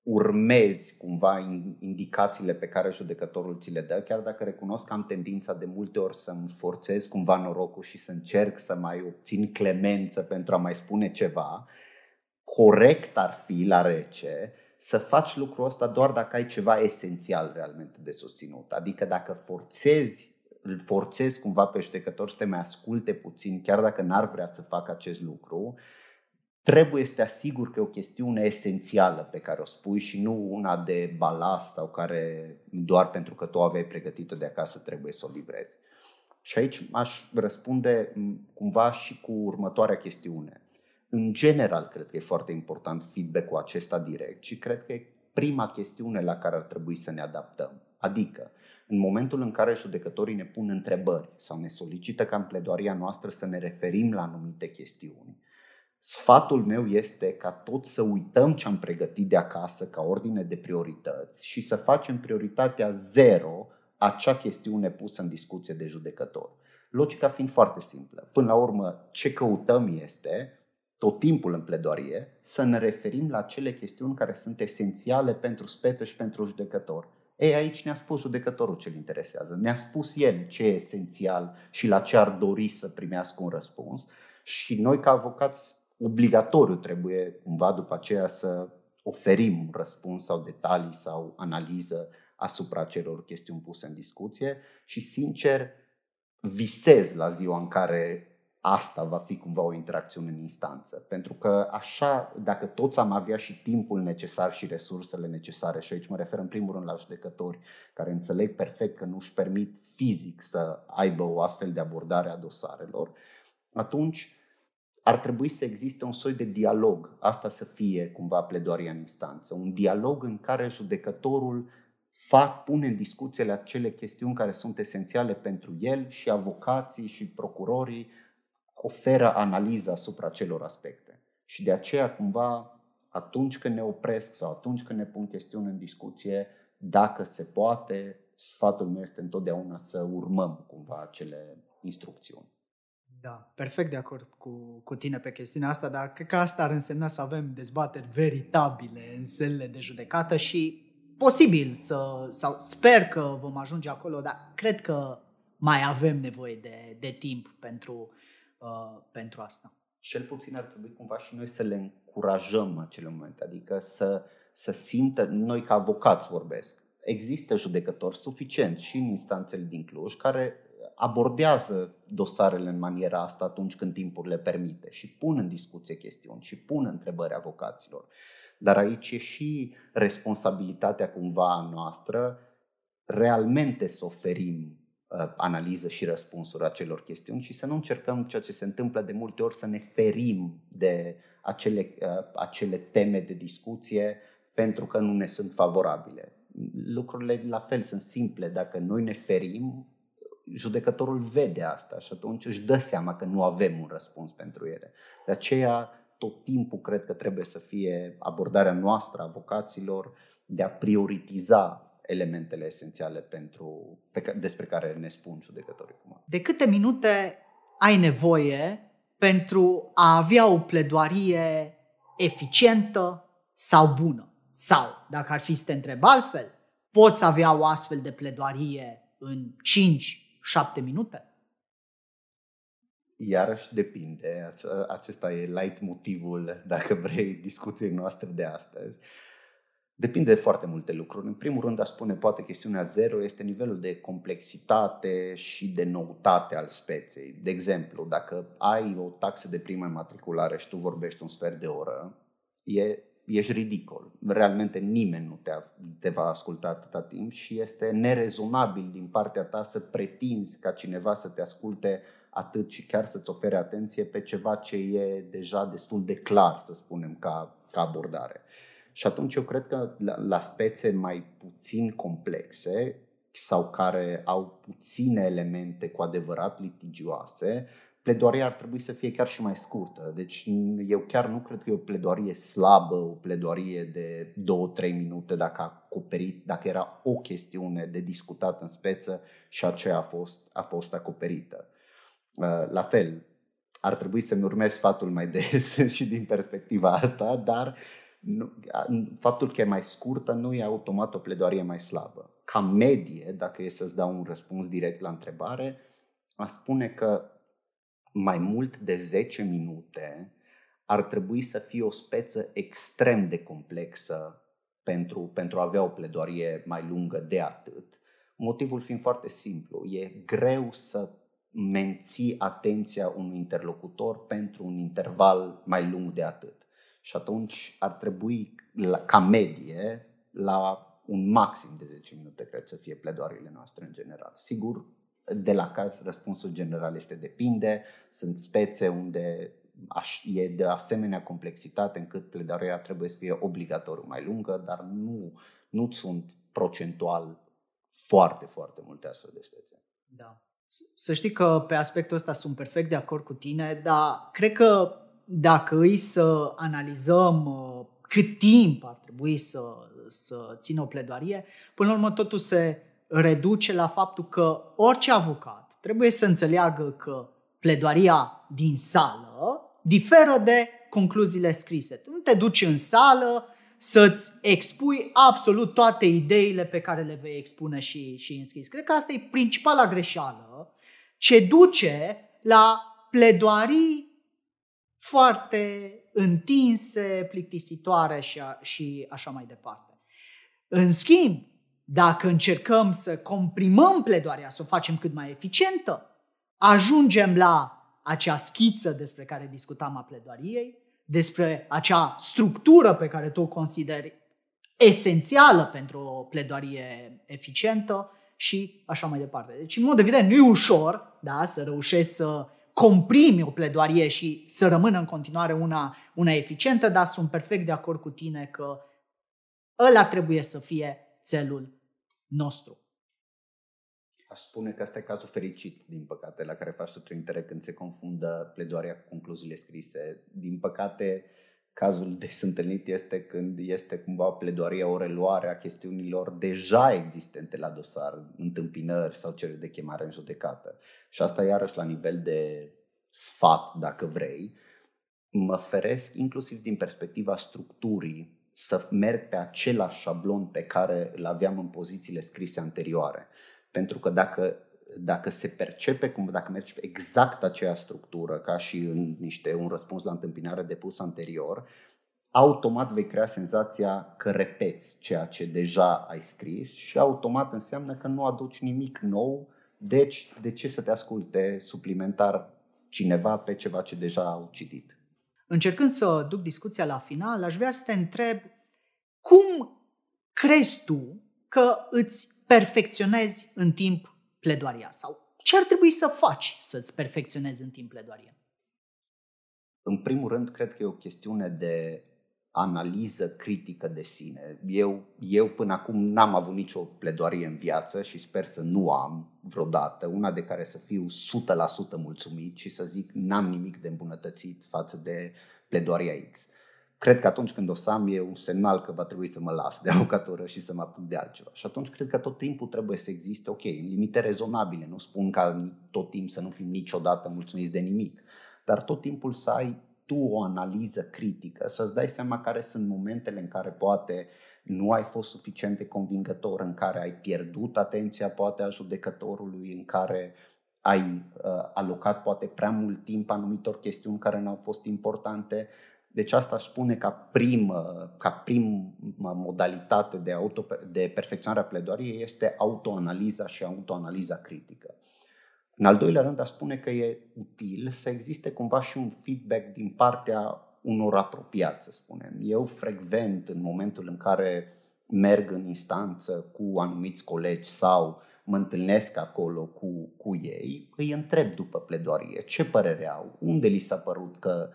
urmezi cumva indicațiile pe care judecătorul ți le dă, chiar dacă recunosc că am tendința de multe ori să-mi forțez cumva norocul și să încerc să mai obțin clemență pentru a mai spune ceva, corect ar fi la rece să faci lucrul ăsta doar dacă ai ceva esențial realmente de susținut. Adică dacă forțezi îl forțezi cumva pe judecător să te mai asculte puțin, chiar dacă n-ar vrea să facă acest lucru, trebuie să te asiguri că e o chestiune esențială pe care o spui și nu una de balast sau care doar pentru că tu aveai pregătită de acasă trebuie să o livrezi. Și aici aș răspunde cumva și cu următoarea chestiune. În general, cred că e foarte important feedback-ul acesta direct și cred că e prima chestiune la care ar trebui să ne adaptăm. Adică, în momentul în care judecătorii ne pun întrebări sau ne solicită ca în pledoaria noastră să ne referim la anumite chestiuni, sfatul meu este ca tot să uităm ce am pregătit de acasă ca ordine de priorități și să facem prioritatea zero acea chestiune pusă în discuție de judecător. Logica fiind foarte simplă. Până la urmă, ce căutăm este, tot timpul în pledoarie, să ne referim la cele chestiuni care sunt esențiale pentru speță și pentru judecător. Ei, aici ne-a spus judecătorul ce îl interesează. Ne-a spus el ce e esențial și la ce ar dori să primească un răspuns. Și noi, ca avocați, obligatoriu trebuie cumva după aceea să oferim un răspuns sau detalii sau analiză asupra celor chestiuni puse în discuție și, sincer, visez la ziua în care asta va fi cumva o interacțiune în instanță. Pentru că așa, dacă toți am avea și timpul necesar și resursele necesare, și aici mă refer în primul rând la judecători care înțeleg perfect că nu își permit fizic să aibă o astfel de abordare a dosarelor, atunci ar trebui să existe un soi de dialog. Asta să fie cumva pledoaria în instanță. Un dialog în care judecătorul fac, pune în discuțiile acele chestiuni care sunt esențiale pentru el și avocații și procurorii oferă analiză asupra celor aspecte. Și de aceea, cumva, atunci când ne opresc sau atunci când ne pun chestiuni în discuție, dacă se poate, sfatul meu este întotdeauna să urmăm cumva acele instrucțiuni. Da, perfect de acord cu, cu tine pe chestiunea asta, dar cred că asta ar însemna să avem dezbateri veritabile în selele de judecată și posibil să, sau sper că vom ajunge acolo, dar cred că mai avem nevoie de, de timp pentru, uh, pentru asta. Cel puțin ar trebui cumva și noi să le încurajăm acele momente, adică să, să simtă, noi ca avocați vorbesc, există judecători suficienți și în instanțele din Cluj care abordează dosarele în maniera asta atunci când timpul le permite și pun în discuție chestiuni și pun întrebări avocaților. Dar aici e și responsabilitatea cumva a noastră realmente să oferim uh, analiză și răspunsuri acelor chestiuni și să nu încercăm ceea ce se întâmplă de multe ori să ne ferim de acele, uh, acele teme de discuție pentru că nu ne sunt favorabile. Lucrurile la fel sunt simple. Dacă noi ne ferim, judecătorul vede asta și atunci își dă seama că nu avem un răspuns pentru ele. De aceea, tot timpul cred că trebuie să fie abordarea noastră, avocaților, de a prioritiza elementele esențiale pentru, pe, despre care ne spun judecătorii. De câte minute ai nevoie pentru a avea o pledoarie eficientă sau bună? Sau, dacă ar fi să te întreb altfel, poți avea o astfel de pledoarie în 5 șapte minute? Iarăși depinde. Acesta e light motivul, dacă vrei, discuției noastre de astăzi. Depinde de foarte multe lucruri. În primul rând, aș spune, poate chestiunea zero este nivelul de complexitate și de noutate al speței. De exemplu, dacă ai o taxă de primă matriculare și tu vorbești un sfert de oră, e ești ridicol. Realmente nimeni nu te, te va asculta atâta timp și este nerezonabil din partea ta să pretinzi ca cineva să te asculte atât și chiar să-ți ofere atenție pe ceva ce e deja destul de clar, să spunem, ca, ca abordare. Și atunci eu cred că la, la spețe mai puțin complexe sau care au puține elemente cu adevărat litigioase, pledoaria ar trebui să fie chiar și mai scurtă. Deci eu chiar nu cred că e o pledoarie slabă, o pledoarie de 2-3 minute dacă a acoperit, dacă era o chestiune de discutat în speță și aceea a fost, a fost acoperită. Uh, la fel, ar trebui să-mi urmez sfatul mai des și din perspectiva asta, dar nu, faptul că e mai scurtă nu e automat o pledoarie mai slabă. Ca medie, dacă e să-ți dau un răspuns direct la întrebare, aș spune că mai mult de 10 minute ar trebui să fie o speță extrem de complexă pentru, pentru a avea o pledoarie mai lungă de atât. Motivul fiind foarte simplu, e greu să menții atenția unui interlocutor pentru un interval mai lung de atât. Și atunci ar trebui, la, ca medie, la un maxim de 10 minute, cred să fie pledoariile noastre în general. Sigur, de la caz răspunsul general este depinde, sunt spețe unde e de asemenea complexitate încât pledarea trebuie să fie obligatoriu mai lungă, dar nu, nu sunt procentual foarte, foarte multe astfel de spețe. Da. Să știi că pe aspectul ăsta sunt perfect de acord cu tine, dar cred că dacă îi să analizăm uh, cât timp ar trebui să, să țină o pledoarie, până la urmă totul se reduce la faptul că orice avocat trebuie să înțeleagă că pledoaria din sală diferă de concluziile scrise. Tu nu te duci în sală să-ți expui absolut toate ideile pe care le vei expune și, și în scris. Cred că asta e principala greșeală ce duce la pledoarii foarte întinse, plictisitoare și, a, și așa mai departe. În schimb, dacă încercăm să comprimăm pledoarea, să o facem cât mai eficientă, ajungem la acea schiță despre care discutam a pledoariei, despre acea structură pe care tu o consideri esențială pentru o pledoarie eficientă și așa mai departe. Deci, în mod evident, nu e ușor da, să reușești să comprimi o pledoarie și să rămână în continuare una, una eficientă, dar sunt perfect de acord cu tine că ăla trebuie să fie țelul nostru. Aș spune că asta e cazul fericit, din păcate, la care faci o trimitere când se confundă pledoarea cu concluziile scrise. Din păcate, cazul des întâlnit este când este cumva pledoaria o reluare a chestiunilor deja existente la dosar, întâmpinări sau cereri de chemare în judecată. Și asta iarăși la nivel de sfat, dacă vrei, mă feresc inclusiv din perspectiva structurii să merg pe același șablon pe care îl aveam în pozițiile scrise anterioare. Pentru că dacă, dacă se percepe, cum, dacă mergi pe exact aceeași structură ca și în niște, un răspuns la întâmpinare depus anterior, automat vei crea senzația că repeți ceea ce deja ai scris și automat înseamnă că nu aduci nimic nou, deci de ce să te asculte suplimentar cineva pe ceva ce deja au citit? Încercând să duc discuția la final, aș vrea să te întreb cum crezi tu că îți perfecționezi în timp pledoaria sau ce ar trebui să faci să-ți perfecționezi în timp pledoaria? În primul rând, cred că e o chestiune de analiză critică de sine. Eu, eu până acum n-am avut nicio pledoarie în viață și sper să nu am vreodată, una de care să fiu 100% mulțumit și să zic n-am nimic de îmbunătățit față de pledoaria X. Cred că atunci când o să am e un semnal că va trebui să mă las de avocatură și să mă apuc de altceva. Și atunci cred că tot timpul trebuie să existe, ok, limite rezonabile. Nu spun ca tot timp să nu fim niciodată mulțumiți de nimic, dar tot timpul să ai tu o analiză critică, să-ți dai seama care sunt momentele în care poate nu ai fost suficient de convingător, în care ai pierdut atenția poate a judecătorului, în care ai uh, alocat poate prea mult timp anumitor chestiuni care nu au fost importante. Deci asta aș spune ca primă, ca primă modalitate de, auto, de perfecționare a pledoariei este autoanaliza și autoanaliza critică. În al doilea rând, aș spune că e util să existe cumva și un feedback din partea unor apropiați, să spunem. Eu frecvent, în momentul în care merg în instanță cu anumiți colegi sau mă întâlnesc acolo cu, cu ei, îi întreb după pledoarie ce părere au, unde li s-a părut că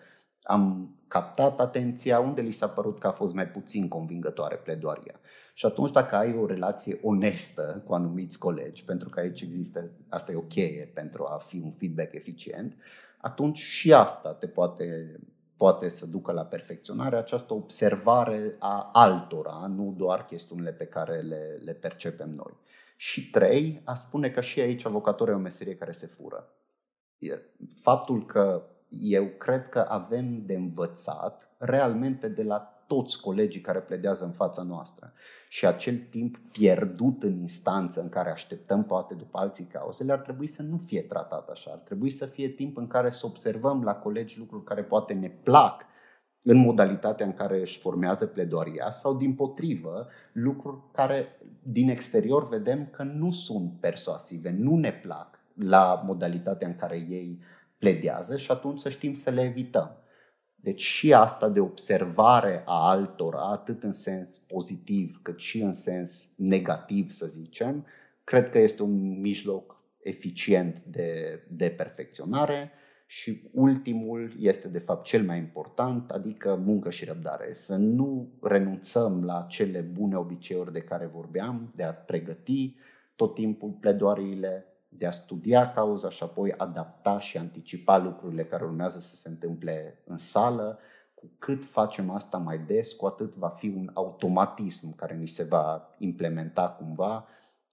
am captat atenția, unde li s-a părut că a fost mai puțin convingătoare pledoaria. Și atunci dacă ai o relație onestă cu anumiți colegi, pentru că aici există, asta e o cheie pentru a fi un feedback eficient, atunci și asta te poate, poate să ducă la perfecționare, această observare a altora, nu doar chestiunile pe care le, le percepem noi. Și trei, a spune că și aici avocatura e o meserie care se fură. Faptul că eu cred că avem de învățat realmente de la toți colegii care pledează în fața noastră. Și acel timp pierdut în instanță în care așteptăm poate după alții cauzele ar trebui să nu fie tratat așa. Ar trebui să fie timp în care să observăm la colegi lucruri care poate ne plac în modalitatea în care își formează pledoaria sau din potrivă lucruri care din exterior vedem că nu sunt persuasive, nu ne plac la modalitatea în care ei pledează și atunci să știm să le evităm. Deci și asta de observare a altora, atât în sens pozitiv cât și în sens negativ, să zicem, cred că este un mijloc eficient de, de perfecționare. Și ultimul este de fapt cel mai important, adică muncă și răbdare. Să nu renunțăm la cele bune obiceiuri de care vorbeam, de a pregăti tot timpul pledoariile, de a studia cauza și apoi adapta și anticipa lucrurile care urmează să se întâmple în sală. Cu cât facem asta mai des, cu atât va fi un automatism care ni se va implementa cumva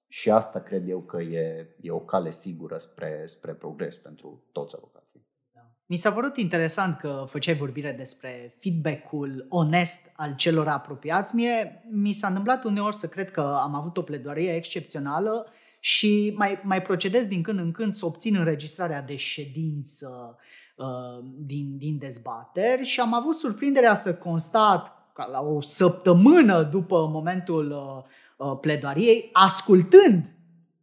și asta cred eu că e, e o cale sigură spre, spre progres pentru toți avocații. Da. Mi s-a părut interesant că făceai vorbire despre feedback-ul onest al celor apropiați. Mie mi s-a întâmplat uneori să cred că am avut o pledoarie excepțională și mai, mai procedez din când în când să obțin înregistrarea de ședință uh, din, din dezbateri și am avut surprinderea să constat ca la o săptămână după momentul uh, uh, pledoariei, ascultând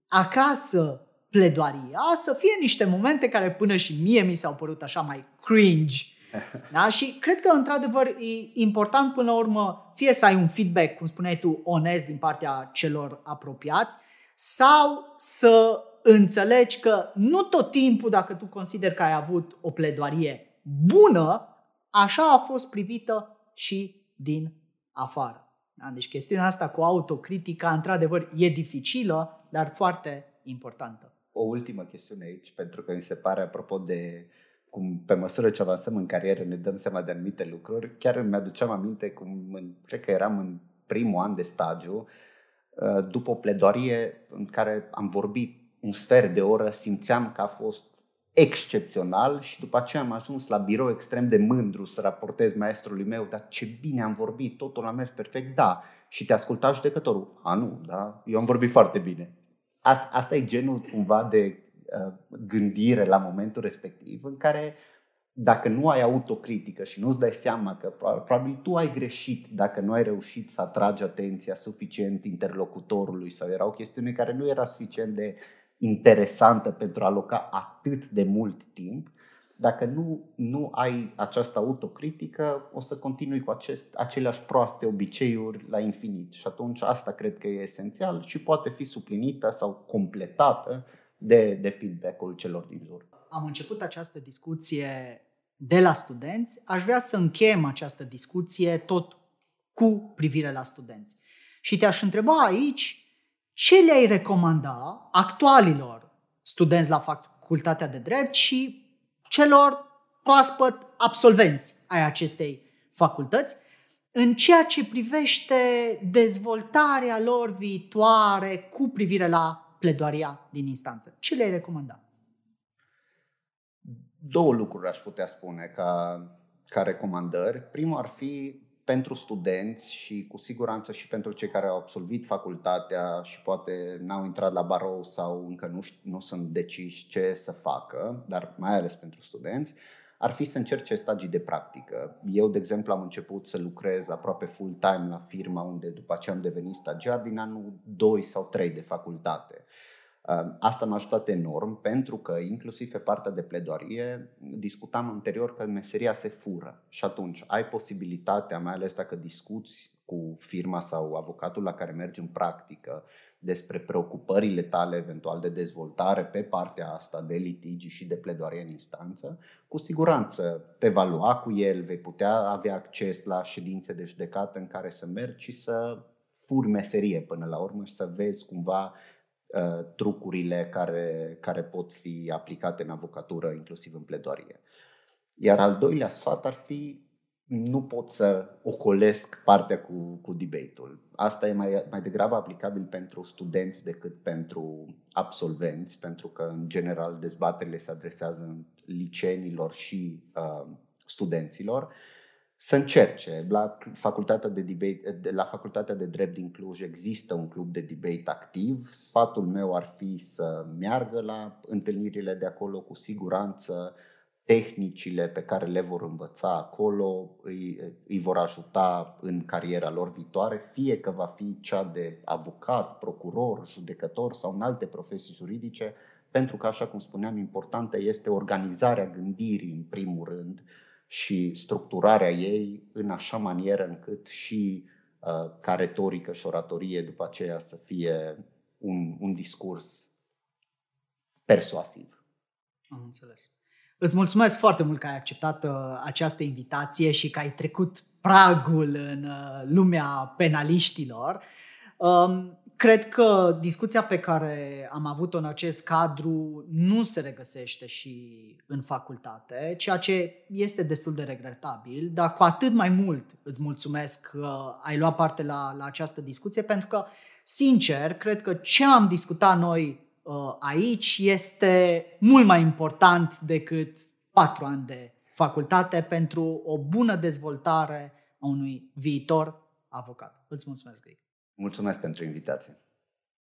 acasă pledoaria, să fie niște momente care până și mie mi s-au părut așa mai cringe. Da? Și cred că, într-adevăr, e important până la urmă fie să ai un feedback, cum spuneai tu, onest din partea celor apropiați, sau să înțelegi că nu tot timpul, dacă tu consideri că ai avut o pledoarie bună, așa a fost privită și din afară. Da? Deci chestiunea asta cu autocritica, într-adevăr, e dificilă, dar foarte importantă. O ultimă chestiune aici, pentru că mi se pare, apropo de cum pe măsură ce avansăm în carieră ne dăm seama de anumite lucruri, chiar îmi aduceam aminte cum, în, cred că eram în primul an de stagiu, Uh, după o pledoarie în care am vorbit un sfert de oră, simțeam că a fost excepțional și după aceea am ajuns la birou extrem de mândru să raportez maestrului meu, dar ce bine am vorbit, totul a mers perfect, da. Și te asculta judecătorul. A, nu, da, eu am vorbit foarte bine. Asta, asta e genul cumva de uh, gândire la momentul respectiv în care uh, dacă nu ai autocritică și nu-ți dai seama că probabil tu ai greșit dacă nu ai reușit să atragi atenția suficient interlocutorului sau era o chestiune care nu era suficient de interesantă pentru a aloca atât de mult timp, dacă nu, nu ai această autocritică, o să continui cu acest, aceleași proaste obiceiuri la infinit. Și atunci asta cred că e esențial și poate fi suplinită sau completată de, de feedback-ul celor din jur. Am început această discuție de la studenți, aș vrea să încheiem această discuție tot cu privire la studenți. Și te-aș întreba aici ce le-ai recomanda actualilor studenți la facultatea de drept și celor proaspăt absolvenți ai acestei facultăți în ceea ce privește dezvoltarea lor viitoare cu privire la pledoaria din instanță. Ce le-ai recomanda? Două lucruri aș putea spune ca, ca recomandări. Primul ar fi pentru studenți și cu siguranță și pentru cei care au absolvit facultatea și poate n-au intrat la barou sau încă nu, nu sunt deciși ce să facă, dar mai ales pentru studenți, ar fi să încerce stagii de practică. Eu, de exemplu, am început să lucrez aproape full-time la firma unde după aceea am devenit stagiar din anul 2 sau 3 de facultate. Asta m-a ajutat enorm pentru că, inclusiv pe partea de pledoarie, discutam anterior că meseria se fură. Și atunci ai posibilitatea, mai ales dacă discuți cu firma sau avocatul la care mergi în practică despre preocupările tale eventual de dezvoltare pe partea asta de litigi și de pledoarie în instanță, cu siguranță te va lua cu el, vei putea avea acces la ședințe de judecată în care să mergi și să furi meserie până la urmă și să vezi cumva uh, trucurile care, care pot fi aplicate în avocatură, inclusiv în pledoarie. Iar al doilea sfat ar fi nu pot să ocolesc partea cu, cu debate-ul. Asta e mai, mai degrabă aplicabil pentru studenți decât pentru absolvenți, pentru că, în general, dezbaterile se adresează liceenilor și uh, studenților. Să încerce. La facultatea de, debate, de, la facultatea de drept din Cluj există un club de debate activ. Sfatul meu ar fi să meargă la întâlnirile de acolo cu siguranță, tehnicile pe care le vor învăța acolo îi, îi vor ajuta în cariera lor viitoare, fie că va fi cea de avocat, procuror, judecător sau în alte profesii juridice, pentru că, așa cum spuneam, importantă este organizarea gândirii în primul rând și structurarea ei în așa manieră încât și uh, ca retorică și oratorie după aceea să fie un, un discurs persuasiv. Am înțeles. Îți mulțumesc foarte mult că ai acceptat uh, această invitație și că ai trecut pragul în uh, lumea penaliștilor. Um, cred că discuția pe care am avut-o în acest cadru nu se regăsește și în facultate, ceea ce este destul de regretabil, dar cu atât mai mult îți mulțumesc că ai luat parte la, la această discuție, pentru că, sincer, cred că ce am discutat noi Uh, aici este mult mai important decât patru ani de facultate pentru o bună dezvoltare a unui viitor avocat. Îți mulțumesc, Greg. Mulțumesc pentru invitație.